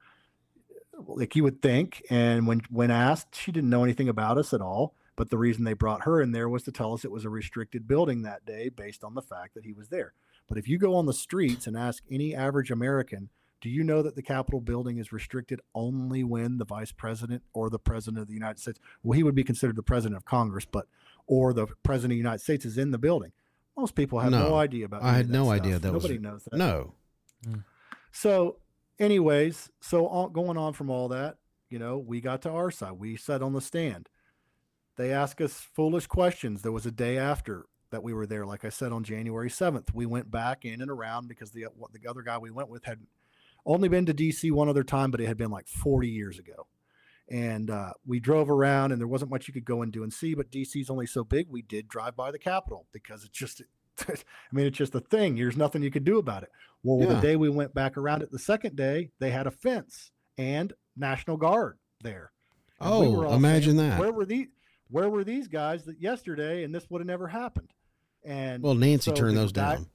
like you would think. And when when asked, she didn't know anything about us at all. But the reason they brought her in there was to tell us it was a restricted building that day based on the fact that he was there. But if you go on the streets and ask any average American, do you know that the Capitol building is restricted only when the vice president or the president of the United States, well, he would be considered the president of Congress, but or the president of the United States is in the building? Most people have no, No, idea about. I had that no stuff. idea that was- Nobody knows that. No. Hmm. So, anyways, so all, going on from all that, you know, we got to our side. We sat on the stand. They asked us foolish questions. There was a day after that we were there. Like I said, on January 7th, we went back in and around because the the other guy we went with had only been to DC one other time, but it had been like 40 years ago. And uh, we drove around, and there wasn't much you could go and do and see. But DC's only so big. We did drive by the Capitol because it's just, *laughs* I mean, it's just a thing. There's nothing you could do about it. Well, Yeah. the day we went back around it, the second day, they had a fence and National Guard there. And we Oh, were imagine saying, that. Where were these? Where were these guys that yesterday, and this would have never happened? And Well, Nancy so turned those guy- down.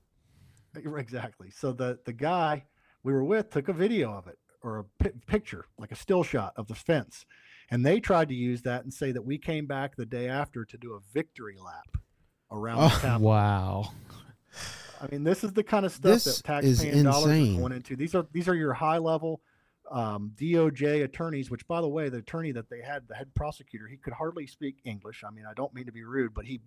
*laughs* Exactly. So the the guy we were with took a video of it or a picture, like a still shot of the fence, and they tried to use that and say that we came back the day after to do a victory lap around the Oh, Capitol. Wow. I mean, this is the kind of stuff This that is taxpaying dollars are insane. going into. These are these are your high level um, DOJ attorneys. Which, by the way, the attorney that they had, the head prosecutor, he could hardly speak English. I mean, I don't mean to be rude, but he,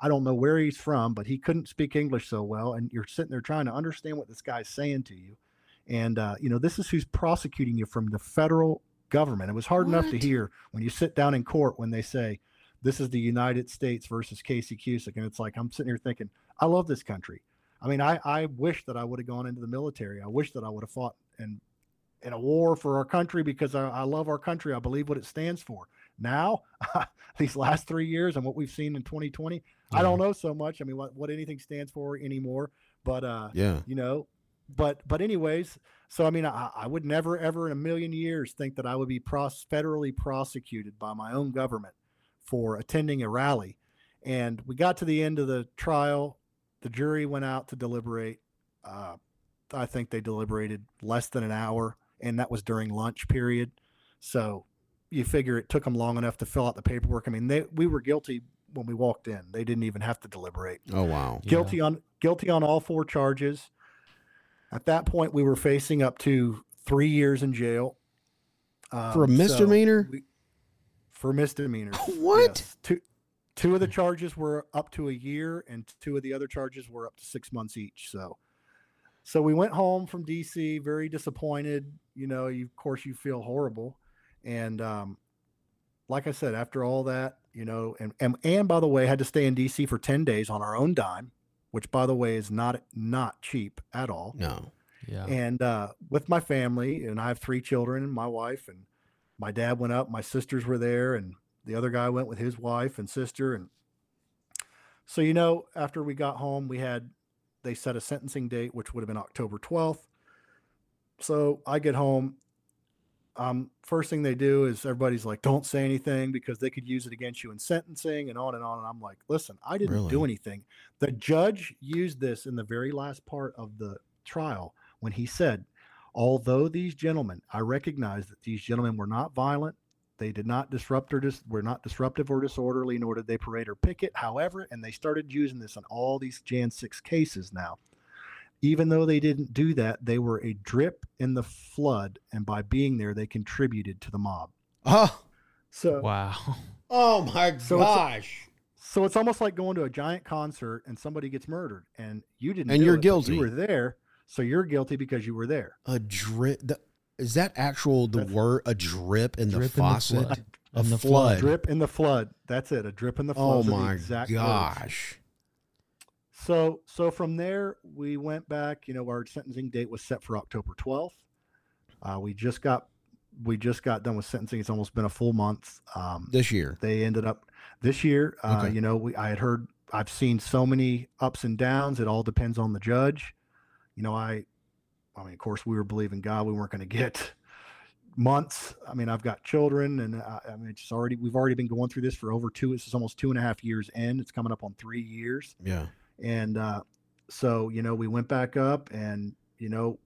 I don't know where he's from, but he couldn't speak English so well. And you're sitting there trying to understand what this guy's saying to you, And uh, you know, this is who's prosecuting you from the federal government. It was hard enough to hear when you sit down in court when they say, "This is the United States versus Casey Cusick," and it's like I'm sitting here thinking, "I love this country." I mean, I I wish that I would have gone into the military. I wish that I would have fought in in a war for our country because I, I love our country. I believe what it stands for. Now, *laughs* these last three years and what we've seen in 2020, I don't know so much. I mean, what, what anything stands for anymore. But uh, Yeah. you know, but but anyways, so I mean, I, I would never ever in a million years think that I would be pros- federally prosecuted by my own government for attending a rally. And we got to the end of the trial. The jury went out to deliberate. Uh, I think they deliberated less than an hour, and that was during lunch period. So you figure it took them long enough to fill out the paperwork. I mean, they we were guilty when we walked in. They didn't even have to deliberate. Oh wow. Guilty on guilty on all four charges. At that point, we were facing up to three years in jail For a Um, so misdemeanor? we- for misdemeanors. *laughs* What? yes. Two two of the charges were up to a year, and two of the other charges were up to six months each. So, so we went home from DC very disappointed. You know, you, of course, you feel horrible, and um, like I said, after all that, you know, and, and and by the way, had to stay in DC for ten days on our own dime, which by the way is not not cheap at all. No. Yeah. And uh, with my family, and I have three children and my wife, and my dad went up, my sisters were there, and the other guy went with his wife and sister. And so, you know, after we got home, we had, they set a sentencing date, which would have been October 12th. So I get home. Um, first thing they do is everybody's like, don't say anything because they could use it against you in sentencing and on and on. And I'm like, listen, I didn't do anything. The judge used this in the very last part of the trial when he said, although these gentlemen, I recognize that these gentlemen were not violent. They did not disrupt or dis- were not disruptive or disorderly, nor did they parade or picket. However, and they started using this on all these Jan 6 cases now. Even though they didn't do that, they were a drip in the flood, and by being there, they contributed to the mob. Oh. So Wow. *laughs* Oh my So it's gosh. So it's almost like going to a giant concert and somebody gets murdered, and you didn't. And do you're it, guilty. You were there, so you're guilty because you were there. A drip. The, is that actual the word? A drip in the Drip in the faucet? A In the flood. flood. Drip in the flood. That's it. A drip in the flood. Oh Those the my exact words. So so from there we went back. You know, our sentencing date was set for October twelfth. Uh, we just got we just got done with sentencing. It's almost been a full month. Um, This year. they ended up this year. Uh, Okay. You know, we I had heard I've seen so many ups and downs. It all depends on the judge. You know, I I mean, of course, we were believing God. We weren't going to get months. I mean, I've got children, and I, I mean, it's already we've already been going through this for over two. This is almost two and a half years in. It's coming up on three years. Yeah. And uh, so, you know, we went back up, and, you know,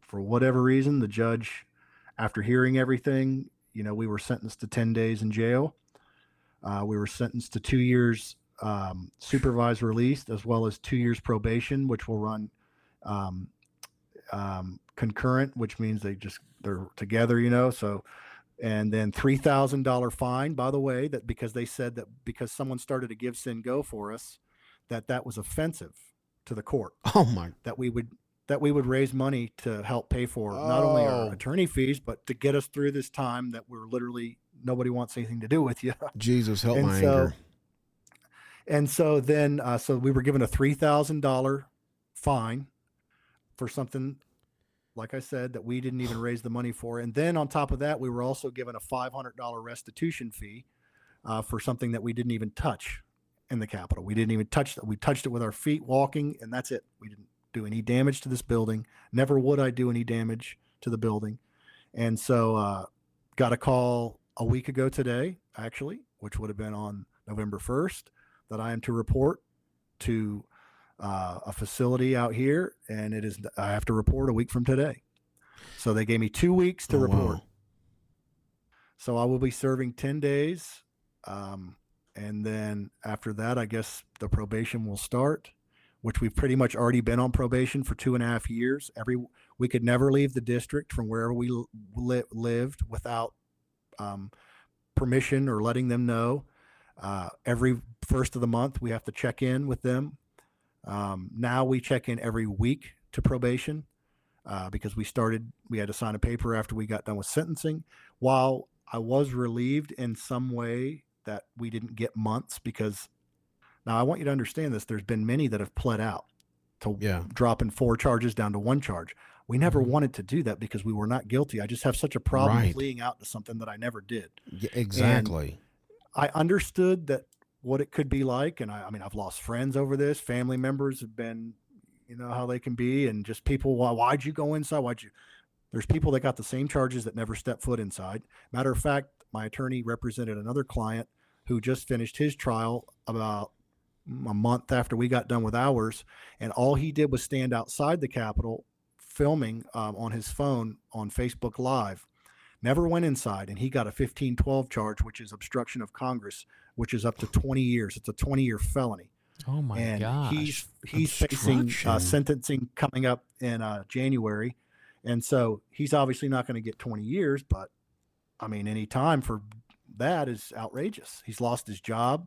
for whatever reason, the judge, after hearing everything, you know, we were sentenced to 10 days in jail. Uh, we were sentenced to two years um, supervised release, as well as two years probation, which will run um, um, concurrent, which means they just, they're together, you know. So, and then $3,000 fine, by the way, that because they said that because someone started a GiveSendGo for us, that that was offensive to the court *laughs* Oh my. that we would that we would raise money to help pay for not only Oh. our attorney fees but to get us through this time that we're literally nobody wants anything to do with you *laughs* Jesus help And my so- anger. and so then uh, so we were given a $3000 fine for something like i said that we didn't even *sighs* raise the money for and then on top of that we were also given a $500 restitution fee uh, for something that we didn't even touch in the capitol. We didn't even touch that we touched it with our feet walking and that's it. We didn't do any damage to this building. Never would i do any damage to the building. And so uh, got a call a week ago today actually which would have been on november 1st that i am to report to uh, a facility out here and it is i have to report a week from today. So they gave me two weeks to Oh, report. Wow. so I will be serving 10 days. Um, and then after that, I guess the probation will start, which we've pretty much already been on probation for two and a half years. Every we could never leave the district from wherever we li- lived without um, permission or letting them know. Uh, every first of the month, we have to check in with them. Um, now we check in every week to probation. uh, because we started, we had to sign a paper after we got done with sentencing. While I was relieved in some way that we didn't get months because now I want you to understand this. There's been many that have pled out to Yeah. dropping four charges down to one charge. We never mm-hmm. wanted to do that because we were not guilty. I just have such a problem Right. pleading out to something that I never did. Y- Exactly. I understood that what it could be like, and I, I mean, I've lost friends over this. Family members have been, you know, how they can be, and just people. Why, why'd you go inside? Why'd you? There's people that got the same charges that never stepped foot inside. Matter of fact, my attorney represented another client who just finished his trial about a month after we got done with ours, and all he did was stand outside the Capitol, filming um, on his phone on Facebook Live never went inside and he got a 1512 charge which is obstruction of congress which is up to 20 years it's a 20 year felony Oh my God! and gosh. he's he's facing uh, sentencing coming up in uh, january and so he's obviously not going to get 20 years but i mean any time for that is outrageous he's lost his job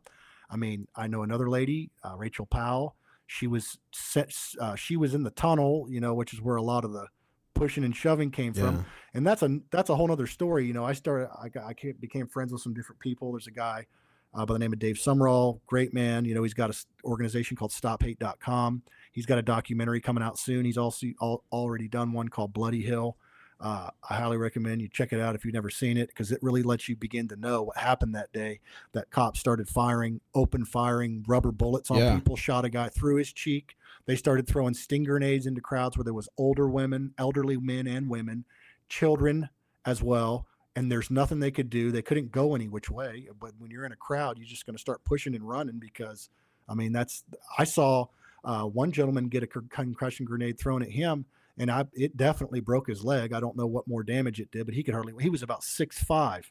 i mean i know another lady uh, rachel powell she was set, uh, she was in the tunnel you know which is where a lot of the pushing and shoving came from and that's a that's a whole other story. You know, I started I got, I became friends with some different people. There's a guy uh, by the name of Dave Summerall, great man. You know, he's got an organization called StopHate.com. He's got a documentary coming out soon. He's also al- already done one called Bloody Hill. Uh, I highly recommend you check it out if you've never seen it because it really lets you begin to know what happened that day. That cops started firing, open firing rubber bullets on Yeah. people, shot a guy through his cheek. They started throwing sting grenades into crowds where there was older women, elderly men and women, children as well. And there's nothing they could do. They couldn't go any which way. But when you're in a crowd, you're just going to start pushing and running because, I mean, that's. I saw uh, one gentleman get a concussion grenade thrown at him, and I it definitely broke his leg. I don't know what more damage it did, but he could hardly. He was about six five.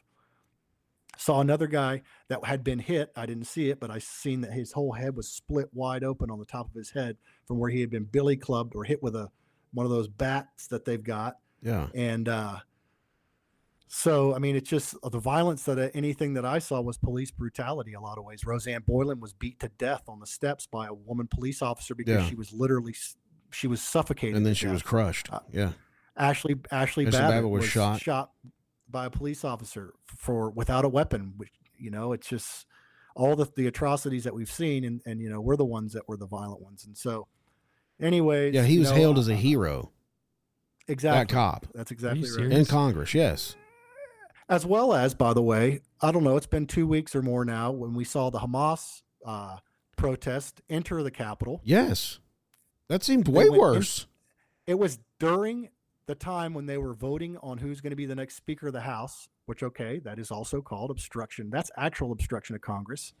Saw another guy that had been hit. I didn't see it, but I seen that his whole head was split wide open on the top of his head from where he had been billy clubbed or hit with a one of those bats that they've got Yeah. and uh, so I mean, it's just uh, the violence that uh, anything that I saw was police brutality. A lot of ways, Rosanne Boyland was beat to death on the steps by a woman police officer because Yeah. she was literally she was suffocated. And then to she was death. crushed. Uh, Yeah. Ashley Ashley, Ashley Babbitt, Babbitt was was, shot. shot. by a police officer for without a weapon. Which you know, it's just all the the atrocities that we've seen, and and you know, we're the ones that were the violent ones. And so, anyways, Yeah. He you was know, hailed as uh, a hero. exactly That cop. That's exactly right. serious? In Congress. Yes. as well as by the way i don't know it's been two weeks or more now when we saw the hamas uh, protest enter the capitol Yes. That seemed way went worse. it was during the time when they were voting on who's going to be the next speaker of the house which okay that is also called obstruction. That's actual obstruction of congress.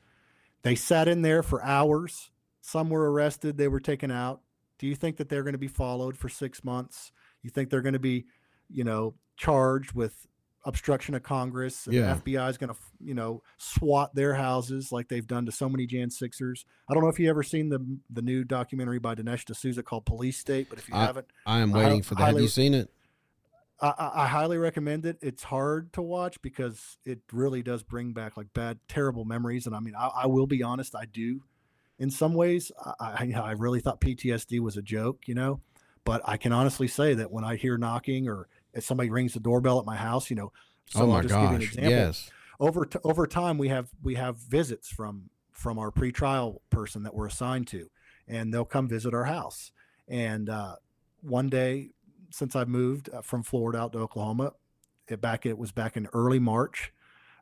They sat in there for hours. Some were arrested. They were taken out. Do you think that they're going to be followed for six months? You think they're going to be you know charged with obstruction of congress and Yeah. the fbi is going to you know swat their houses like they've done to so many jan sixers i don't know if you ever seen the the new documentary by dinesh d'souza called police state but if you I- haven't I am I waiting for that. Have you seen it? I, I I highly recommend it. It's hard to watch because it really does bring back like bad, terrible memories. And I mean, I, I will be honest, I do. In some ways, I, I, I really thought PTSD was a joke, you know. But I can honestly say that when I hear knocking or if somebody rings the doorbell at my house, you know, so oh my I'll just give you an gosh. example. Yes. Over t- over time, we have we have visits from from our pretrial person that we're assigned to, and they'll come visit our house. And uh, one day, since I moved uh, from Florida out to Oklahoma, it back it was back in early March.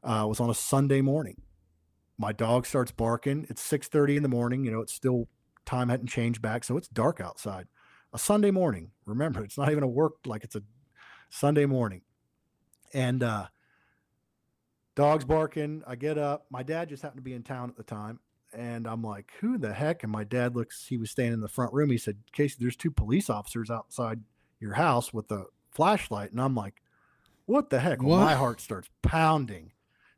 Uh, it was on a Sunday morning. My dog starts barking. It's six thirty in the morning. You know, it's still time hadn't changed back, so it's dark outside. A Sunday morning. Remember, it's not even a work like it's a Sunday morning. And uh, dogs barking. I get up. My dad just happened to be in town at the time. And I'm like, who the heck? And my dad looks, he was standing in the front room. He said, Casey, there's two police officers outside your house with a flashlight. And I'm like, what the heck? Well, my heart starts pounding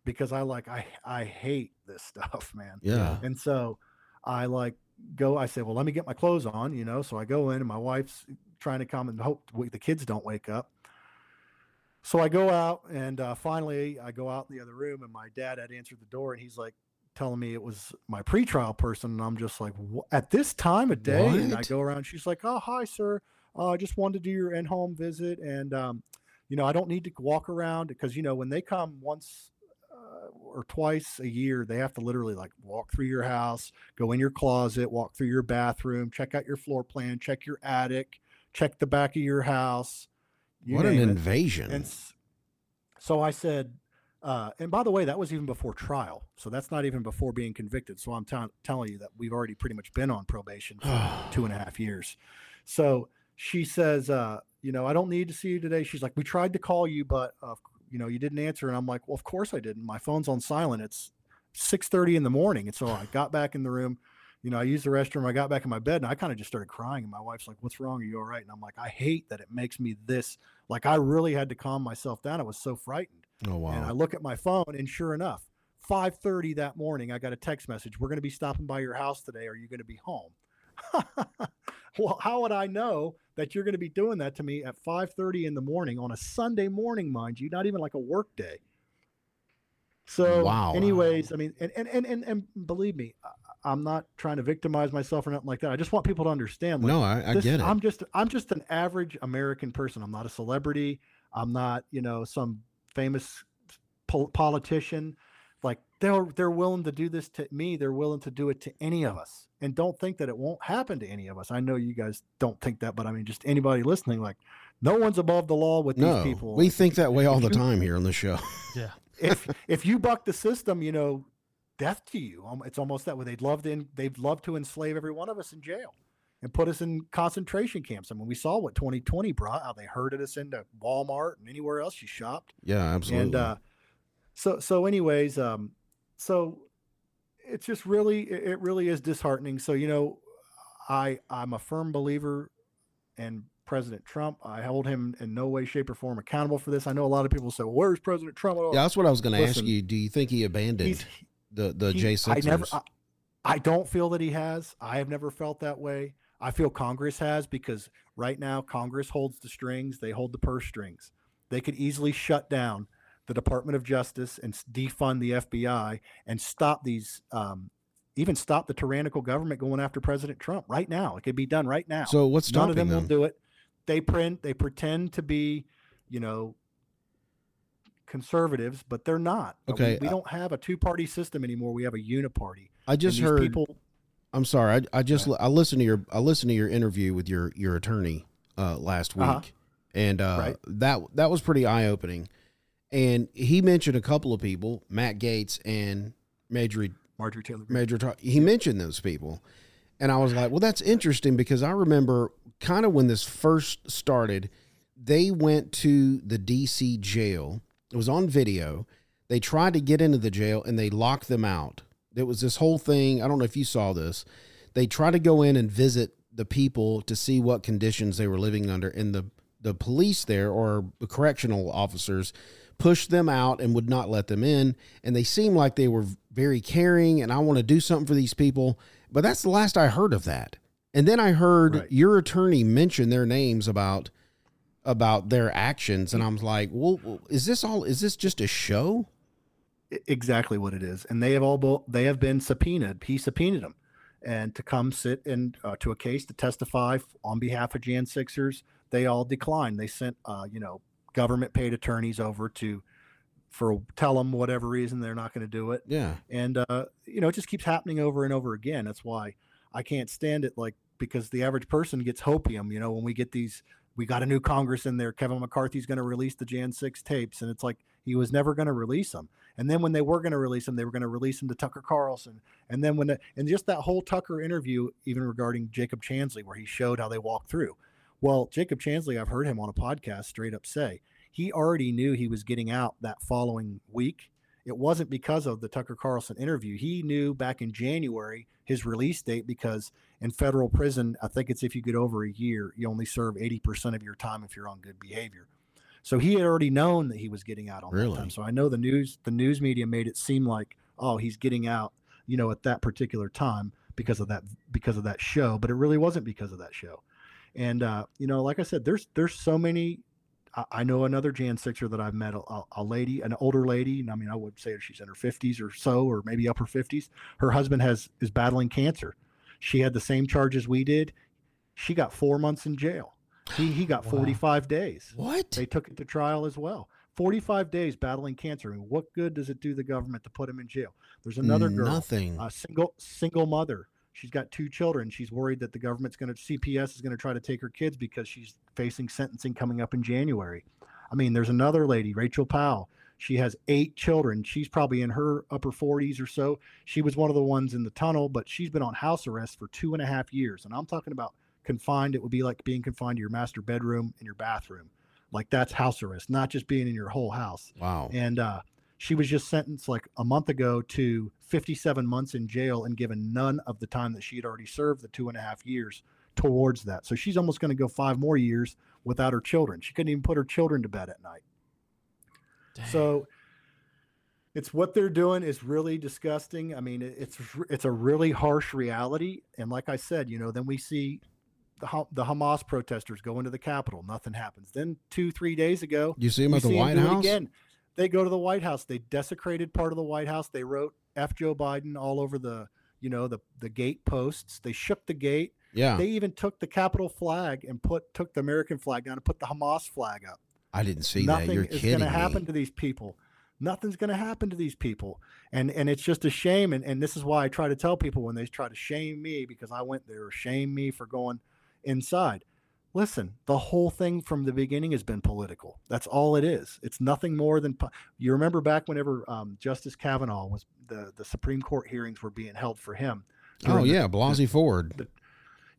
because I like, I, I hate this *laughs* stuff, man. Yeah. And so I like go, I say, well, let me get my clothes on, you know? So I go in and my wife's trying to come and hope the kids don't wake up. So I go out and uh, finally I go out in the other room and my dad had answered the door and he's like telling me it was my pretrial person and I'm just like at this time of day and I go around she's like oh hi sir oh, I just wanted to do your in-home visit, and um, you know, I don't need to walk around because you know when they come once uh, or twice a year, they have to literally like walk through your house, go in your closet, walk through your bathroom, check out your floor plan, check your attic, check the back of your house. You what an it. invasion! And so I said, uh, and by the way, that was even before trial. So that's not even before being convicted. So I'm tell- telling you that we've already pretty much been on probation for *sighs* two and a half years. So she says, uh, you know, I don't need to see you today. She's like, we tried to call you, but uh, you know, you didn't answer. And I'm like, well, of course I didn't. My phone's on silent. It's 6:30 in the morning. And so I got back in the room. You know, I used the restroom. I got back in my bed and I kind of just started crying. And my wife's like, "What's wrong? Are you all right?" And I'm like, "I hate that it makes me this. Like, I really had to calm myself down. I was so frightened." oh wow! And I look at my phone, and sure enough, 5:30 that morning, I got a text message. We're going to be stopping by your house today. Are you going to be home? *laughs* well, how would I know that you're going to be doing that to me at 5:30 in the morning on a Sunday morning, mind you, not even like a work day? So, Wow. anyways, I mean, and and and and, and believe me, I'm not trying to victimize myself or nothing like that. I just want people to understand. Like, no, I, I this- get it. I'm just I'm just an average American person. I'm not a celebrity. I'm not, you know, some famous pol- politician. Like they're they're willing to do this to me. They're willing to do it to any of us. And don't think that it won't happen to any of us. I know you guys don't think that, but I mean, just anybody listening, like no one's above the law with no, these people. we think that way all the time here on the show. *laughs* Yeah. if if you buck the system, you know, death to you. Um, It's almost that way. They'd love to. en- They'd love to enslave every one of us in jail and put us in concentration camps. I mean, we saw what 2020 brought. How they herded us into Walmart and anywhere else you shopped. Yeah, absolutely. And uh, so so, anyways, um, so it's just really it really is disheartening. So you know, I I'm a firm believer in President Trump. I hold him in no way, shape, or form accountable for this. I know a lot of people say, well, "Where's President Trump?" yeah, that's what I was going to ask you. Do you think he abandoned the the he- J I never. I, I don't feel that he has. I have never felt that way. I feel Congress has because right now Congress holds the strings. They hold the purse strings. They could easily shut down the Department of Justice and defund the FBI and stop these. Um, even stop the tyrannical government going after President Trump right now. It could be done right now. So what's None of stopping them will do it. They print. They pretend to be, you know, conservatives, but they're not. Uh, we- Okay, we, uh, don't have a two-party system anymore. We have a uniparty. I just heard. people. I'm sorry. I, I just I listened to your I listened to your interview with your your attorney uh, last week, Uh-huh. and uh, Right. that that was pretty eye opening. And he mentioned a couple of people, Matt Gaetz and Major Marjorie Taylor. Major. He mentioned those people, and I was like, well, that's interesting because I remember kind of when this first started, they went to the D.C. jail. It was on video. They tried to get into the jail and they locked them out. There was this whole thing. I don't know if you saw this. They tried to go in and visit the people to see what conditions they were living under, and the the police there or the correctional officers pushed them out and would not let them in. And they seemed like they were very caring and I want to do something for these people. But that's the last I heard of that. And then I heard Right. your attorney mention their names about about their actions, and i'm like, "Well, is this all? Is this just a show?" Exactly what it is, and they have all they have been subpoenaed. He subpoenaed them, and to come sit in uh, to a case to testify on behalf of Jan Sixers. They all declined. They sent uh, you know government paid attorneys over to for tell them whatever reason they're not going to do it. Yeah, and uh, you know it just keeps happening over and over again that's why i can't stand it like because the average person gets hopium you know when we get these we got a new congress in there kevin mccarthy's going to release the jan 6 tapes and it's like he was never going to release them and then when they were going to release them they were going to release them to tucker carlson. And then when the, and just that whole tucker interview even regarding jacob chansley where he showed how they walked through. Well jacob chansley i've heard him on a podcast straight up say he already knew he was getting out that following week it wasn't because of the Tucker Carlson interview. He knew back in January his release date because in federal prison, I think it's if you get over a year, you only serve 80% of your time if you're on good behavior. So he had already known that he was getting out on Really? that time. So I know the news the news media made it seem like, oh, he's getting out, you know, at that particular time because of that because of that show, but it really wasn't because of that show. And uh, you know, like I said, there's there's so many I- I know another Jan Sixer that I've met, a, a- lady, an older lady, and I mean, I would say she's in her 50s or so, or maybe upper 50s. Her husband has is battling cancer. She had the same charges we did. She got four months in jail, He he got *gasps* 45 days. What? They took it to trial as well. 45 days battling cancer. I mean, what good does it do the government to put him in jail? There's another girl, Nothing. a single single mother. She's got two children. She's worried that the government's going to CPS is going to try to take her kids because she's facing sentencing coming up in January. I mean, there's another lady, Rachel Powell. She has eight children. She's probably in her upper 40s or so. She was one of the ones in the tunnel, but she's been on house arrest for two and a half years. And I'm talking about confined. It would be like being confined to your master bedroom and your bathroom. Like that's house arrest, not just being in your whole house. Wow. And uh, she was just sentenced like a month ago to 57 months in jail and given none of the time that she had already served, the two and a half years towards that. So she's almost going to go five more years without her children. She couldn't even put her children to bed at night. So it's what they're doing is really disgusting. I mean, it's it's a really harsh reality. And like I said, you know, then we see the the Hamas protesters go into the Capitol. Nothing happens. Then two three days ago, You see them at the see 'em White do House? again. They go to the White House. They desecrated part of the White House. They wrote "F Joe Biden" all over the you know the the gate posts. They shook the gate. Yeah. They even took the Capitol flag and put took the American flag down and put the Hamas flag up. I didn't see Nothing that. You're is going to happen to these people. Nothing's going to happen to these people, and and it's just a shame. And and this is why I try to tell people when they try to shame me because I went there shame me for going inside. Listen, the whole thing from the beginning has been political. That's all it is. It's nothing more than po- you remember back whenever um, Justice Kavanaugh was the the Supreme Court hearings were being held for him. Oh during the- yeah, Blasey Ford.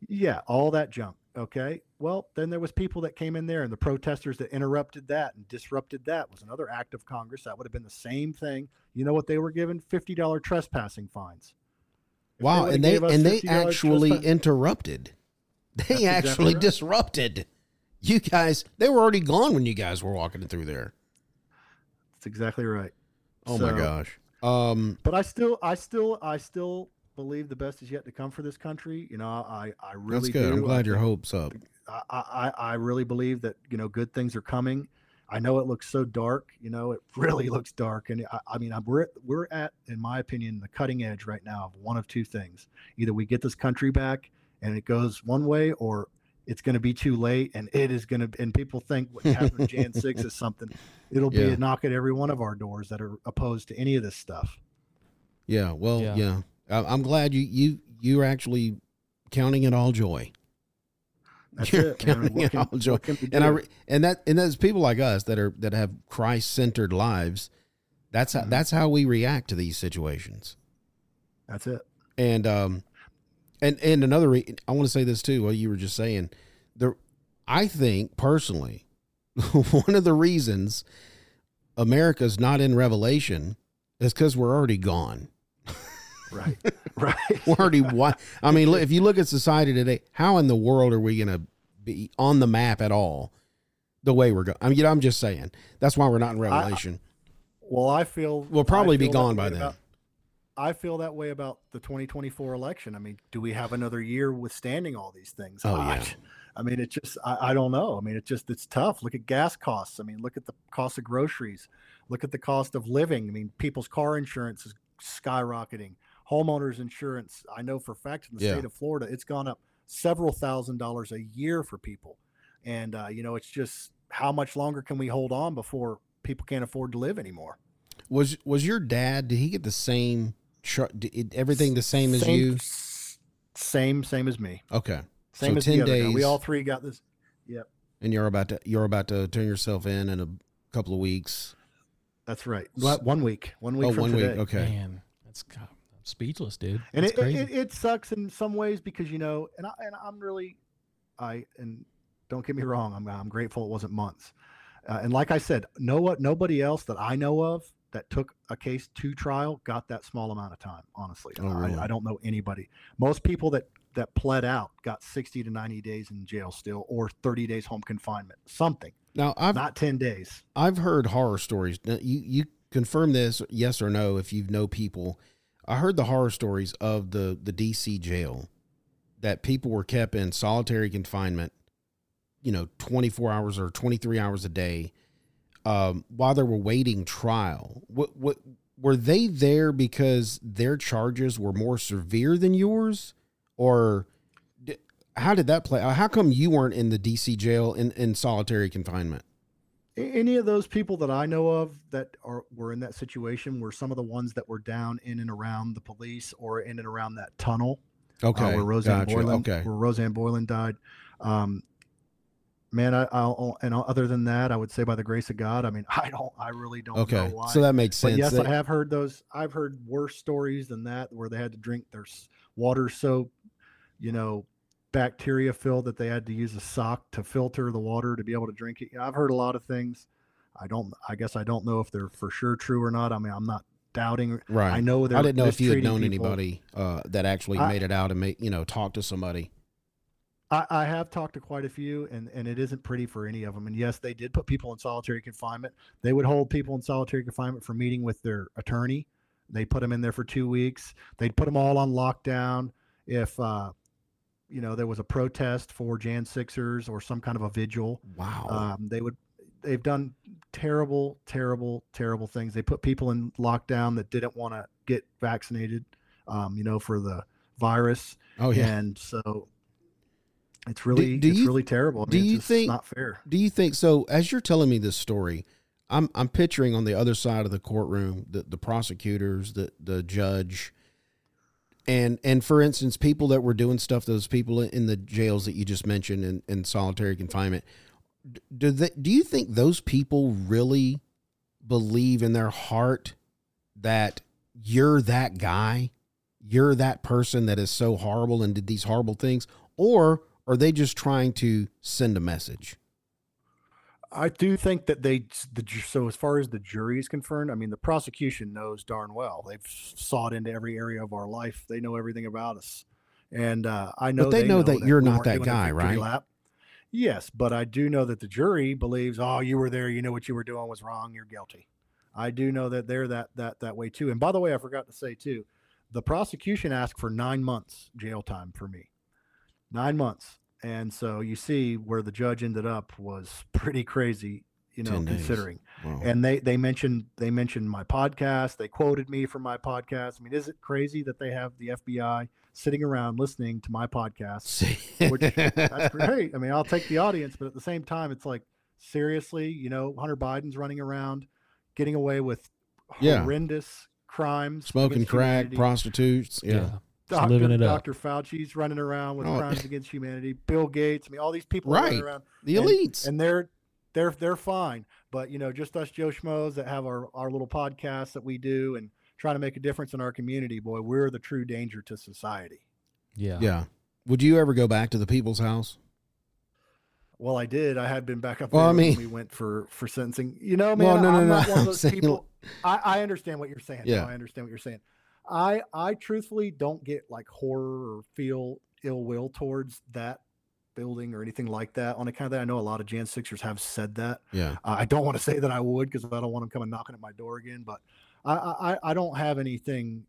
yeah, all that junk. Okay. Well, then there was people that came in there and the protesters that interrupted that and disrupted that was another act of Congress. That would have been the same thing. You know what they were given? Fifty dollar trespassing fines. If Wow, would've and they and they actually trespass- interrupted. They That's exactly actually right. disrupted. You guys, they were already gone when you guys were walking through there. That's exactly right. Oh my gosh. Um, But I still, I still, I still believe the best is yet to come for this country. You know, I, I really that's good. do. I'm I glad your hopes up. I, I, I really believe that you know good things are coming. I know it looks so dark. You know, it *laughs* really looks dark, and I, I mean, I'm, we're we're at, in my opinion, the cutting edge right now of one of two things: either we get this country back and it goes one way, or it's going to be too late, and it is going to. And people think what happened Jan Six is something. It'll be Yeah. a knock at every one of our doors that are opposed to any of this stuff. Yeah. Well, Yeah. yeah. I, I'm glad you you you're actually counting it all joy. That's You're it. counting What it can- all joy. what can we And I and that and that's people like us that are that have Christ centered lives. That's how Mhm. that's how we react to these situations. That's it. And um, and and another, re- I want to say this too. What you were just saying, the I think personally, *laughs* one of the reasons America's not in Revelation is because we're already gone. Right. *laughs* right. We're already what? I mean, if you look at society today, how in the world are we going to be on the map at all? The way we're going. I mean, you know, I'm just saying. That's why we're not in Revelation. Well, I feel We'll probably I be gone by then. about- I feel that way about the 2024 election. I mean, do we have another year withstanding all these things? Oh, I, yeah. I mean, it just I, I don't know. I mean, it's just it's tough. Look at gas costs. I mean, look at the cost of groceries. Look at the cost of living. I mean, people's car insurance is skyrocketing. Homeowners insurance. I know for a fact in the Yeah. state of Florida, it's gone up several thousand dollars a year for people. And uh, you know, it's just how much longer can we hold on before people can't afford to live anymore? Was was your dad? Did he get the same? Tr- did everything the same as you? Same, same as me. Okay. Same so as ten the other guy. days. We all three got this. Yep, and you're about to you're about to turn yourself in in a couple of weeks. that's right. What one week? One week Oh, from one today. week. Okay. Man, that's God, I'm speechless, dude. And it, crazy. it, it sucks in some ways because you know, and I and I'm really, I and don't get me wrong, I'm I'm grateful it wasn't months. Uh, and like I said, no what nobody else that I know of that took a case to trial got that small amount of time. Honestly, Oh, really? I, I don't know anybody. Most people that that pled out got 60 to 90 days in jail still, or 30 days home confinement, something. Now I've Not 10 days. I've heard horror stories. Now, you you confirm this, yes or no, if you know people. I heard the horror stories of the the DC jail that people were kept in solitary confinement, you know, twenty four hours or twenty three hours a day, um, while they were waiting trial. What what were they there because their charges were more severe than yours, or how did that play? How come you weren't in the DC jail in, in solitary confinement? any of those people that I know of that are were in that situation were some of the ones that were down in and around the police or in and around that tunnel. Okay, uh, where Rosanne gotcha, Boyland, okay. where Rosanne Boyland died. Um, man, I, I'll and other than that, I would say by the grace of God. I mean, *laughs* I don't, I really don't Okay, know why. so that makes But sense. yes, That- I have heard those. I've heard worse stories than that, where they had to drink their water so, you know, bacteria filled that they had to use a sock to filter the water to be able to drink it. You know, I've heard a lot of things. I don't. I guess I don't know if they're for sure true or not. I mean, I'm not doubting. Right. I know they're I didn't know if you had known people. anybody uh, that actually I- made it out and made you know talk to somebody. I, I have talked to quite a few, and, and it isn't pretty for any of them. And yes, they did put people in solitary confinement. They would hold people in solitary confinement for meeting with their attorney. They put them in there for two weeks. They'd put them all on lockdown if, uh, you know, there was a protest for Jan Sixers or some kind of a vigil. Wow. Um, they would. They've done terrible, terrible, terrible things. They put people in lockdown that didn't want to get vaccinated, um, you know, for the virus. Oh, yeah. And so it's really do it's you- really terrible. I do mean, it's you just think not fair? Do you think so? As you're telling me this story, I'm I'm picturing on the other side of the courtroom the the prosecutors, the the judge, and and for instance, people that were doing stuff, those people in the jails that you just mentioned in, in solitary confinement. Do they, do you think those people really believe in their heart that you're that guy, you're that person that is so horrible and did these horrible things, or are they just trying to send a message? I do think that they the so as far as the jury is concerned, I mean the prosecution knows darn well. They've sought into every area of our life. They know everything about us, and uh, I know they know that you're not that guy, right? lap. Yes, but I do know that the jury believes, oh, you were there, you know what you were doing was wrong, you're guilty. I do know that they're that that that way too. And by the way, I forgot to say too, the prosecution asked for nine months jail time for me, nine months. And so you see where the judge ended up was *laughs* pretty crazy, you know, considering. Wow. And they they mentioned they mentioned my podcast. They quoted me from my podcast. I mean, is it crazy that they have the FBI sitting around listening to my podcast? *laughs* Which that's *laughs* great. I mean, I'll take the audience, but at the same time, it's like seriously, you know, Hunter Biden's running around, getting away with Yeah. horrendous crimes, Smoking crack, humanity. prostitutes. Yeah. Just Dr. living it up. Fauci's running around with Oh. crimes against humanity. Bill Gates. I mean, all these people are running Right. around. The and- elites. and they're they're they're fine. But you know, just us Joe schmoes that have our our little podcast that we do and trying to make a difference in our community. Boy, we're the true danger to society. Yeah. Yeah. Would you ever go back to the people's house? Well, I did. I had been back up Well, there I mean- when we went for for sentencing. You know, man, Well, no, no, I'm no, not one of those people. I, I understand what you're saying. No, Yeah. I understand what you're saying. I I truthfully don't get like horror or feel ill will towards that building or anything like that. On account of that, I know a lot of Jan Sixers have said that. Yeah. Uh, I don't want to say that I would because I don't want them coming knocking at my door again. But I, I, I don't have anything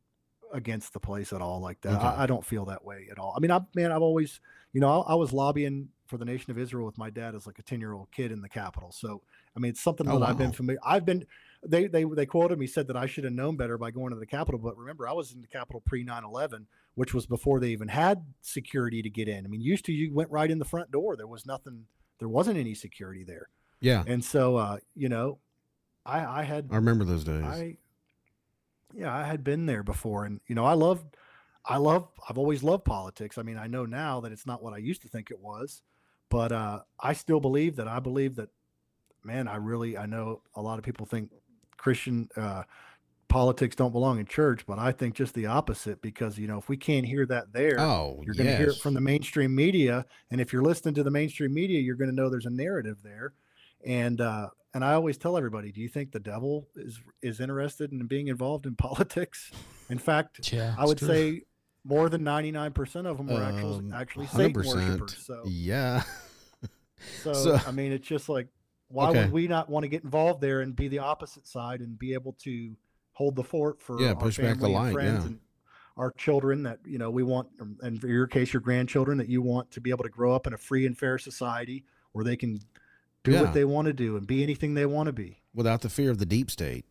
against the place at all like that. Okay. I, I don't feel that way at all. I mean, I man, I've always, you know, I, I was lobbying for the nation of Israel with my dad as like a ten year old kid in the Capitol. So I mean, it's something Oh, that I've been familiar. I've been. They, they they quoted me said that I should have known better by going to the Capitol, but remember I was in the Capitol pre 9/11, which was before they even had security to get in. I mean, used to you went right in the front door. There was nothing. There wasn't any security there. Yeah. And so, uh, you know, I, I had, I remember those days. I, yeah, I had been there before, and you know, I love, I love, I've always loved politics. I mean, I know now that it's not what I used to think it was, but uh, I still believe that. I believe that, man, I really, I know a lot of people think Christian uh, politics don't belong in church, but I think just the opposite because you know, if we can't hear that there, Oh, you're going to hear it from the mainstream media, and if you're listening to the mainstream media, you're going to know there's a narrative there. And uh, and I always tell everybody, do you think the devil is is interested in being involved in *laughs* politics? In fact, Yeah, I would true. say more than 99% of them are actually Um, actually Satan 100%. worshipers. So Yeah. so, *laughs* So- I mean, it's just like, why Okay. would we not want to get involved there and be the opposite side and be able to hold the fort for Yeah, our push back the light, friends yeah. and our children that you know we want, um, and for your case, your grandchildren that you want to be able to grow up in a free and fair society where they can do Yeah. what they want to do and be anything they want to be. Without the fear of the deep state.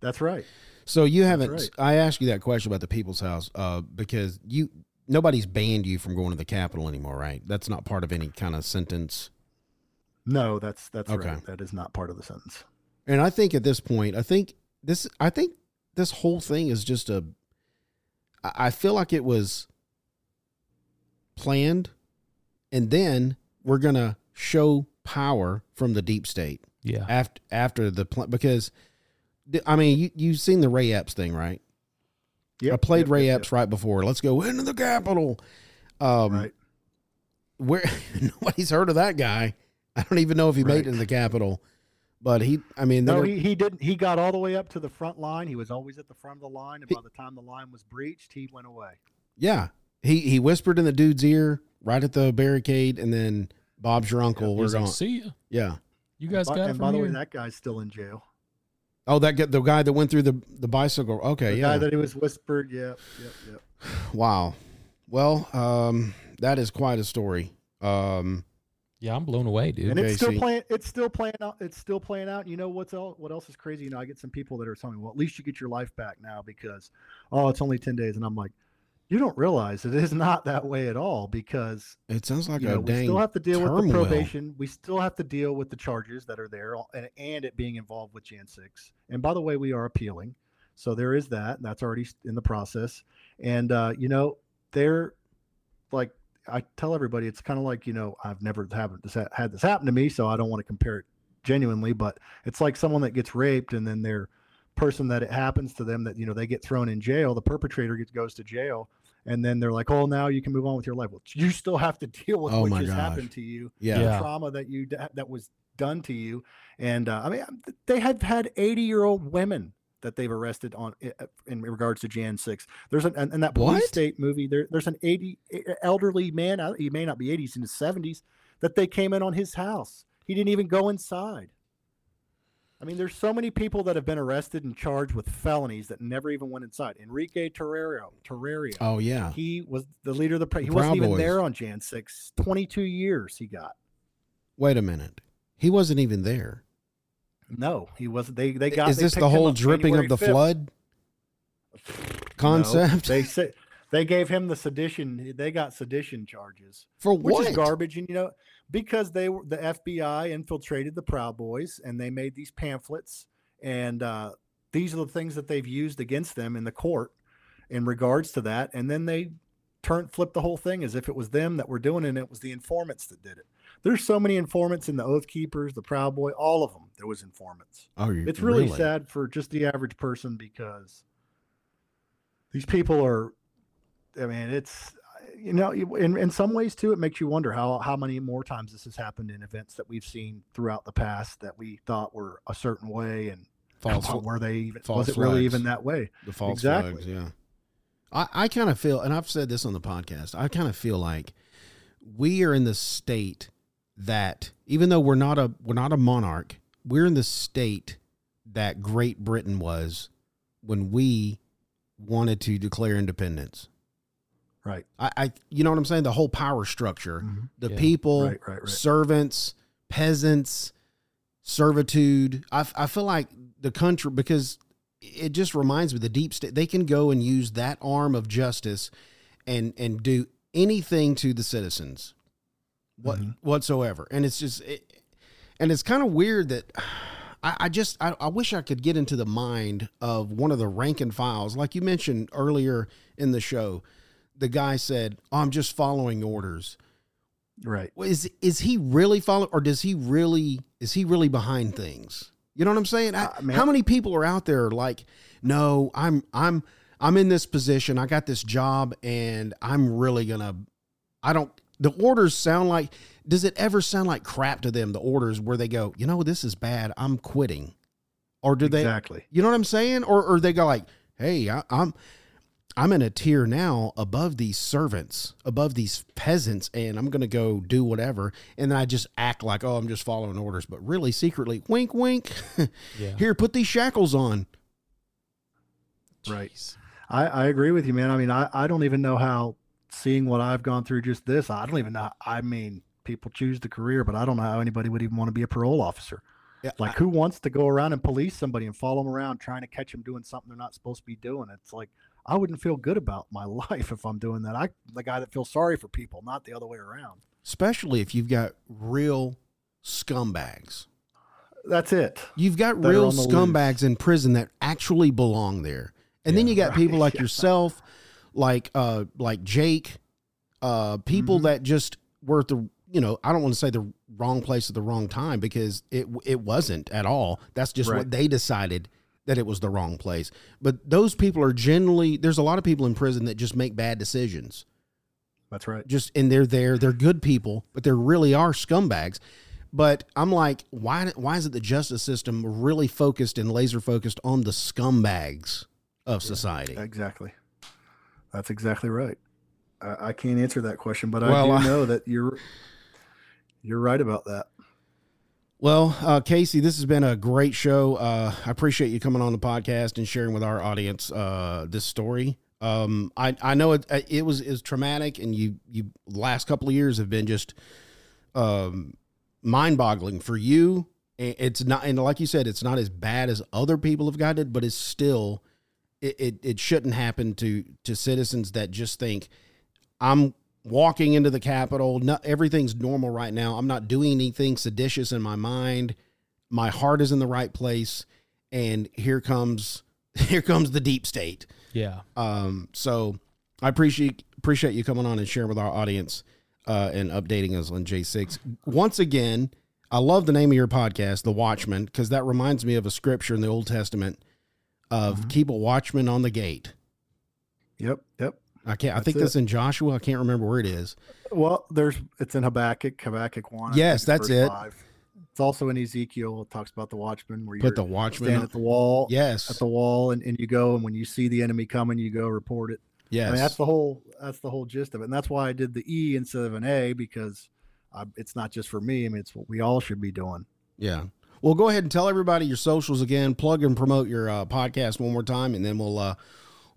That's right. So you haven't. right. I asked you that question about the people's house uh, because you nobody's banned you from going to the Capitol anymore, right? That's not part of any kind of sentence. No, that's that's Okay. right. That is not part of the sentence. And I think at this point, I think this, I think this whole thing is just a I feel like it was planned, and then we're gonna show power from the deep state Yeah. after after the pl- because, I mean, you you've seen the Ray Epps thing, right? Yep, I played yep, Ray yep, Epps right before. Let's go into the Capitol. Um, Right. Where *laughs* nobody's heard of that guy. I don't even know if he made it in the Capitol, but he. I mean, No, he, he didn't. He got all the way up to the front line. He was always at the front of the line, and by the time the line was breached, he went away. Yeah. He he whispered in the dude's ear right at the barricade, and then Bob's your uncle. He's We're like, going. See ya. Yeah. You guys But- got it and from by the here. way, that guy's still in jail. Oh, that guy, the guy that went through the the bicycle. Okay, The yeah. guy that he was whispered. Yep, yep, yep. wow. Well, um, that is quite a story. Um, yeah, I'm blown away, dude. and it's still playing. It's still playing out. It's still playing out. You know what's else? What else is crazy? You know, I get some people that are telling me, "Well, at least you get your life back now because, oh, it's only ten days." And I'm like, you don't realize it is not that way at all because it sounds like you a know, we still have to deal with the probation. We still have to deal with the charges that are there, and, and it being involved with Jan six. And by the way, we are appealing, so there is that. That's already in the process. And uh, you know, they're like I tell everybody, it's kind of like you know, I've never happened this had this happen to me, so I don't want to compare it genuinely, but it's like someone that gets raped and then their person that it happens to them that you know they get thrown in jail. The perpetrator gets goes to jail. And then they're like, "Oh, now you can move on with your life." Well, you still have to deal with Oh what just gosh. happened to you, Yeah. the Yeah. trauma that you that was done to you, and uh, I mean, they have had eighty-year-old women that they've arrested on uh, in regards to Jan six. There's an and, that police What? state movie. There, there's an eighty elderly man. He may not be eighty; he's in his seventies. That they came in on his house. He didn't even go inside. I mean, there's so many people that have been arrested and charged with felonies that never even went inside. Enrique Tarrio, Tarrio. Oh yeah. He was the leader of the. Pre- he wasn't even Boys. there on Jan 6. 22 years he got. Wait a minute. He wasn't even there. No, he wasn't. They they got. Is they this the whole dripping January of the 5th. flood No, concept? they *laughs* said they gave him the sedition. They got sedition charges, For what? which is garbage. And you know, because they were the FBI infiltrated the Proud Boys and they made these pamphlets, and uh, these are the things that they've used against them in the court in regards to that. And then they turned flipped the whole thing as if it was them that were doing it and it was the informants that did it. There's so many informants in the Oath Keepers, the Proud Boy, all of them. There was informants. Oh, It's really, sad for just the average person because these people are. I mean, it's you know, in in some ways too, it makes you wonder how how many more times this has happened in events that we've seen throughout the past that we thought were a certain way, and False, how- were they even? false Was it really even that way? the false Exactly. flags. Yeah. I, I kind of feel, and I've said this on the podcast, I kind of feel like we are in the state that even though we're not a we're not a monarch, we're in the state that Great Britain was when we wanted to declare independence. Right. I, I you know what I'm saying? The whole power structure, Mhm. the Yeah. people, Right, right, right. servants, peasants, servitude. I, I feel like the country because it just reminds me the deep state they can go and use that arm of justice and and do anything to the citizens what Mhm. whatsoever and it's just it, and it's kind of weird that I, I just I, I wish I could get into the mind of one of the rank and files like you mentioned earlier in the show the guy said oh, I'm just following orders Right. is is he really following, or does he really is he really behind things? You know what I'm saying? I- Uh, how many people are out there like, no, I'm I'm I'm in this position, I got this job, and I'm really gonna. I don't. The orders sound like. Does it ever sound like crap to them? The orders where they go, you know, this is bad. I'm quitting, or do they? Exactly. You know what I'm saying? Or or they go like, hey, I, I'm I'm in a tier now above these servants, above these peasants, and I'm going to go do whatever. And then I just act like, oh, I'm just following orders, but really secretly, wink, wink. *laughs* Yeah. Here, put these shackles on. Right. I, I agree with you, man. I mean, I, I don't even know how seeing what I've gone through just this, I don't even know. I mean, people choose the career, but I don't know how anybody would even want to be a parole officer. Yeah, Like, who wants to go around and police somebody and follow them around trying to catch them doing something they're not supposed to be doing? It's like, I wouldn't feel good about my *laughs* life if I'm doing that. I the guy that feels sorry for people, not the other way around. Especially if you've got real scumbags. That's it. You've got That real the loose. scumbags in prison that actually belong there. And then you got people like *laughs* yourself, like uh like Jake, uh people Mm-hmm. that just were at the you know, I don't want to say the wrong place at the wrong time because it it wasn't at all. That's just what they decided that it was the wrong place. But those people are generally there's a lot of people in prison that just make bad decisions. That's right. Just and they're there, they're good people, but they really are scumbags. But I'm like, why why is it the justice system really focused and laser focused on the scumbags of society? Exactly. That's exactly right. I, I can't answer that question, but Well, I do know that you're you're right about that. Well, uh, Casey, this has been a great show. Uh, I appreciate you coming on the podcast and sharing with our audience uh, this story. Um, I I know it it was is traumatic, and you you last couple of years have been just um, mind boggling for you. It's not, and like you said, it's not as bad as other people have gotten it, but it's still it, it, it shouldn't happen to to citizens that just think I'm walking into the Capitol. Everything's normal right now. I'm not doing anything seditious in my mind. My heart is in the right place, and here comes *laughs* here comes the deep state. Yeah. Um, so I appreciate appreciate you coming on and sharing with our audience uh, and updating us on J6. Once again, I love the name of your podcast, The Watchmen, because that reminds me of a scripture in the Old Testament of mm-hmm. keep a watchman on the gate. Yep. Yep. I can't. I think it. that's in Joshua. I can't remember where it is. Well, there's it's in Habakkuk, Habakkuk one. Yes, that's it. five. It's also in Ezekiel. It talks about the watchman where you Put the watchman stand on- at the wall. Yes. At the wall, and, and you go, and when you see the enemy coming, you go report it. I Yes. mean, that's the whole that's the whole gist of it, and that's why I did the E instead of an A because I, it's not just for me. I mean, it's what we all should be doing. Yeah. Well, go ahead and tell everybody your socials again. Plug and promote your uh, podcast one more time, and then we'll uh,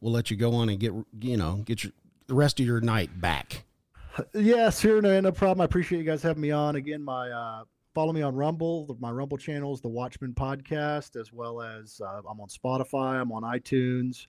we'll let you go on and get you know get your the rest of your night back. Yes, sure, no, no problem. I appreciate you guys having me on again. My uh, follow me on Rumble. My Rumble channel is the Watchmen Podcast, as well as uh, I'm on Spotify. I'm on iTunes.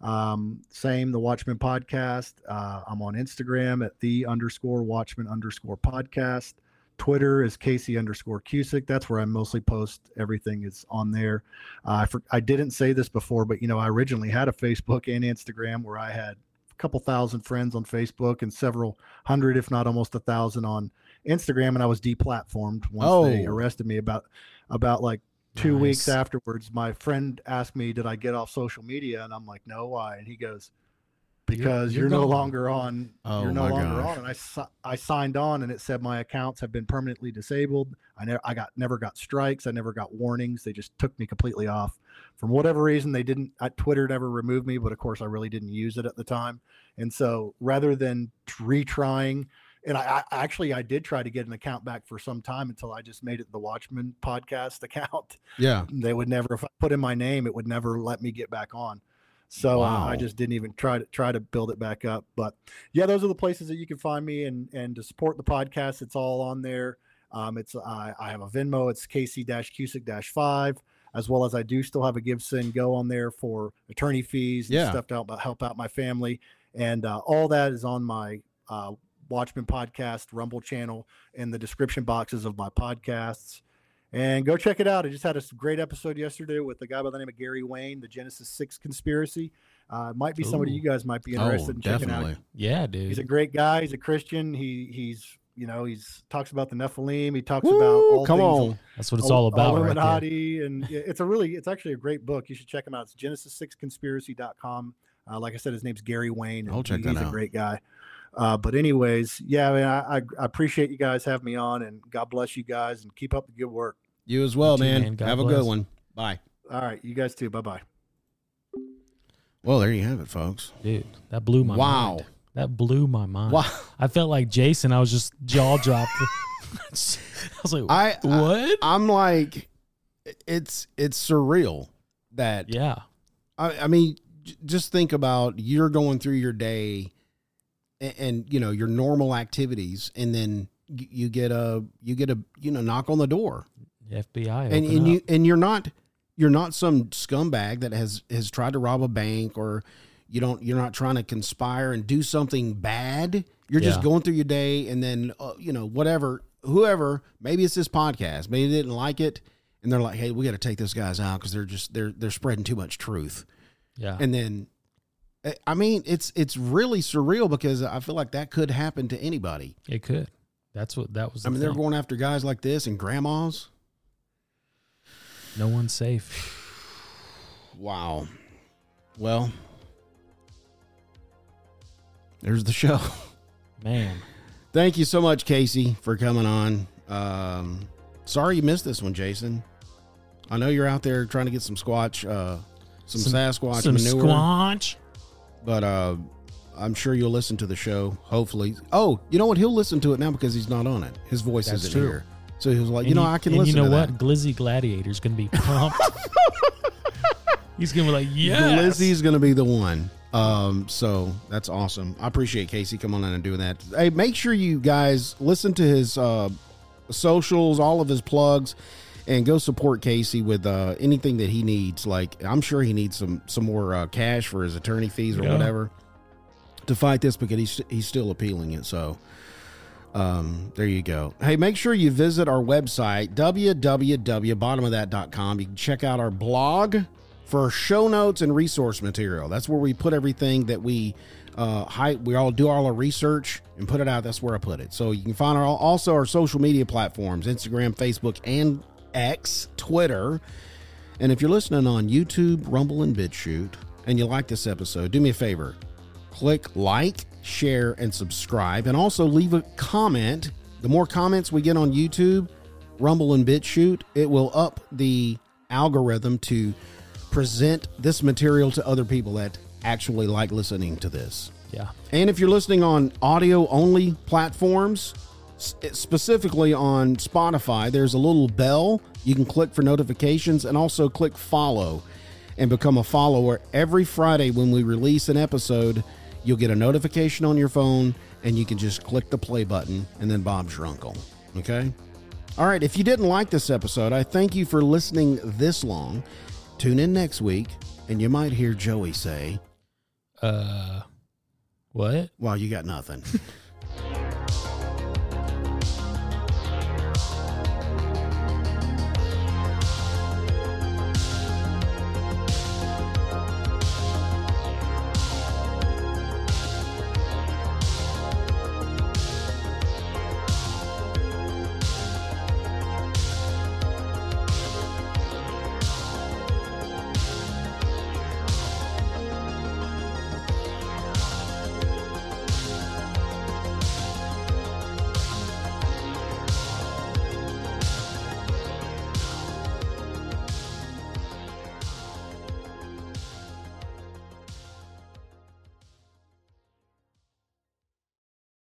Um, same, the Watchmen Podcast. Uh, I'm on Instagram at the underscore Watchmen underscore podcast. Twitter is Casey underscore Cusick. That's where I mostly post everything. is on there. Uh, I, for, I didn't say this before, but you know, I originally had a Facebook and Instagram where I had a couple thousand friends on Facebook and several hundred, if not almost a thousand on Instagram, and I was deplatformed once they Oh. arrested me about about like two weeks afterwards. My friend asked me, "Did I get off social media?" And I'm like, "No, why?" And he goes, "Because you're you're, no longer on. Oh, you're no longer gosh. on." And I I signed on, and it said my accounts have been permanently disabled. I never I got never got strikes. I never got warnings. They just took me completely off. From whatever reason, they didn't. I, Twitter never removed me, but of course, I really didn't use it at the time. And so, rather than retrying, and I, I actually I did try to get an account back for some time until I just made it the Watchmen *laughs* podcast account. Yeah. They would never, if I put in my name, it would never let me get back on. So uh, Wow. I just didn't even try to try to build it back up. But yeah, those are the places that you can find me and and to support the podcast. It's all on there. Um, it's I, I have a Venmo. It's Casey Cusick five, as well as I do still have a GiveSendGo on there for attorney fees and Yeah. stuff to help help out my family. And uh, all that is on my uh, Watchmen podcast Rumble channel in the description boxes of my podcasts. And go check it out. I just had a great episode yesterday with a guy by the name of Gary Wayne, the Genesis Six conspiracy. Uh, might be somebody you guys might be Oh, interested in checking definitely. out. Yeah, dude. He's a great guy. He's a Christian. He he's you know he's talks about the Nephilim. He talks about all come things on. That's what it's Ill- all about, right. Illuminati, and it's a really, it's actually a great book. You should check him out. It's Genesis6conspiracy.com. Uh, like I said, his name's Gary Wayne. and I'll check he- that He's out. a great guy. Uh, but anyways, yeah, I, mean, I, I I appreciate you guys having me on, and God bless you guys, and keep up the good work. You as well, You man. man. God Have a good one. Bye. All right, you guys too. Bye bye. Well, there you have it, folks. Dude, that blew my mind. Wow. mind. That blew my mind. Wow. I felt like Jason. I was just jaw dropped. *laughs* I was like, I, I what? I'm like, it's it's surreal that yeah. I, I mean, j- just think about you're going through your day, and, and you know your normal activities, and then you get a you get a you know knock on the door, FBI. and and you and you're not you're not some scumbag that has has tried to rob a bank or You don't. You're not trying to conspire and do something bad. You're just going through your day, and then uh, you know whatever, whoever. Maybe it's this podcast. Maybe they didn't like it, and they're like, "Hey, we got to take those guys out because they're just they're they're spreading too much truth." Yeah. And then, I- I mean, it's it's really surreal because I feel like that could happen to anybody. it could. That's what that was. I mean, they're going after guys like this and grandmas. No one's safe. Wow. Well, there's the show. Man. Thank you so much, Casey, for coming on. Um, sorry you missed this one, Jason. I know you're out there trying to get some squatch, uh, some, Sasquatch some manure, squanch. but uh, I'm sure you'll listen to the show. Hopefully. Oh, you know what? He'll listen to it now because he's not on it. His voice That's isn't true. here. So he was like, you know, I can and listen You know what? that. Glizzy Gladiator's going to be pumped. *laughs* He's going to be like, yeah. Glizzy's going to be the one. Um, so that's awesome. I appreciate Casey coming on and doing that. Hey, make sure you guys listen to his uh, socials, all of his plugs, and go support Casey with uh, anything that he needs. Like I'm sure he needs some some more uh, cash for his attorney fees or Yeah. whatever to fight this because he's he's still appealing it. So. Um, there you go. Hey, make sure you visit our website, www.bottomofthat.com. You can check out our blog for show notes and resource material. That's where we put everything that we uh hi- we all do all our research and put it out. That's where I put it. So you can find our also our social media platforms, Instagram, Facebook, and X, Twitter. And if you're listening on YouTube, Rumble, and BitChute, and you like this episode, do me a favor click like, share, and subscribe, and also leave a comment. The more comments we get on YouTube, Rumble, and BitChute, it will up the algorithm to present this material to other people that actually like listening to this. Yeah. And if you're listening on audio only platforms, specifically on Spotify, there's a little bell. You can click for notifications and also click follow and become a follower. Every Friday when we release an episode, you'll get a notification on your phone and you can just click the play button and then Bob's your uncle. Okay? All right. If you didn't like this episode, I thank you for listening this long. Tune in next week and you might hear Joey say, Uh, what? Well, you got nothing. *laughs*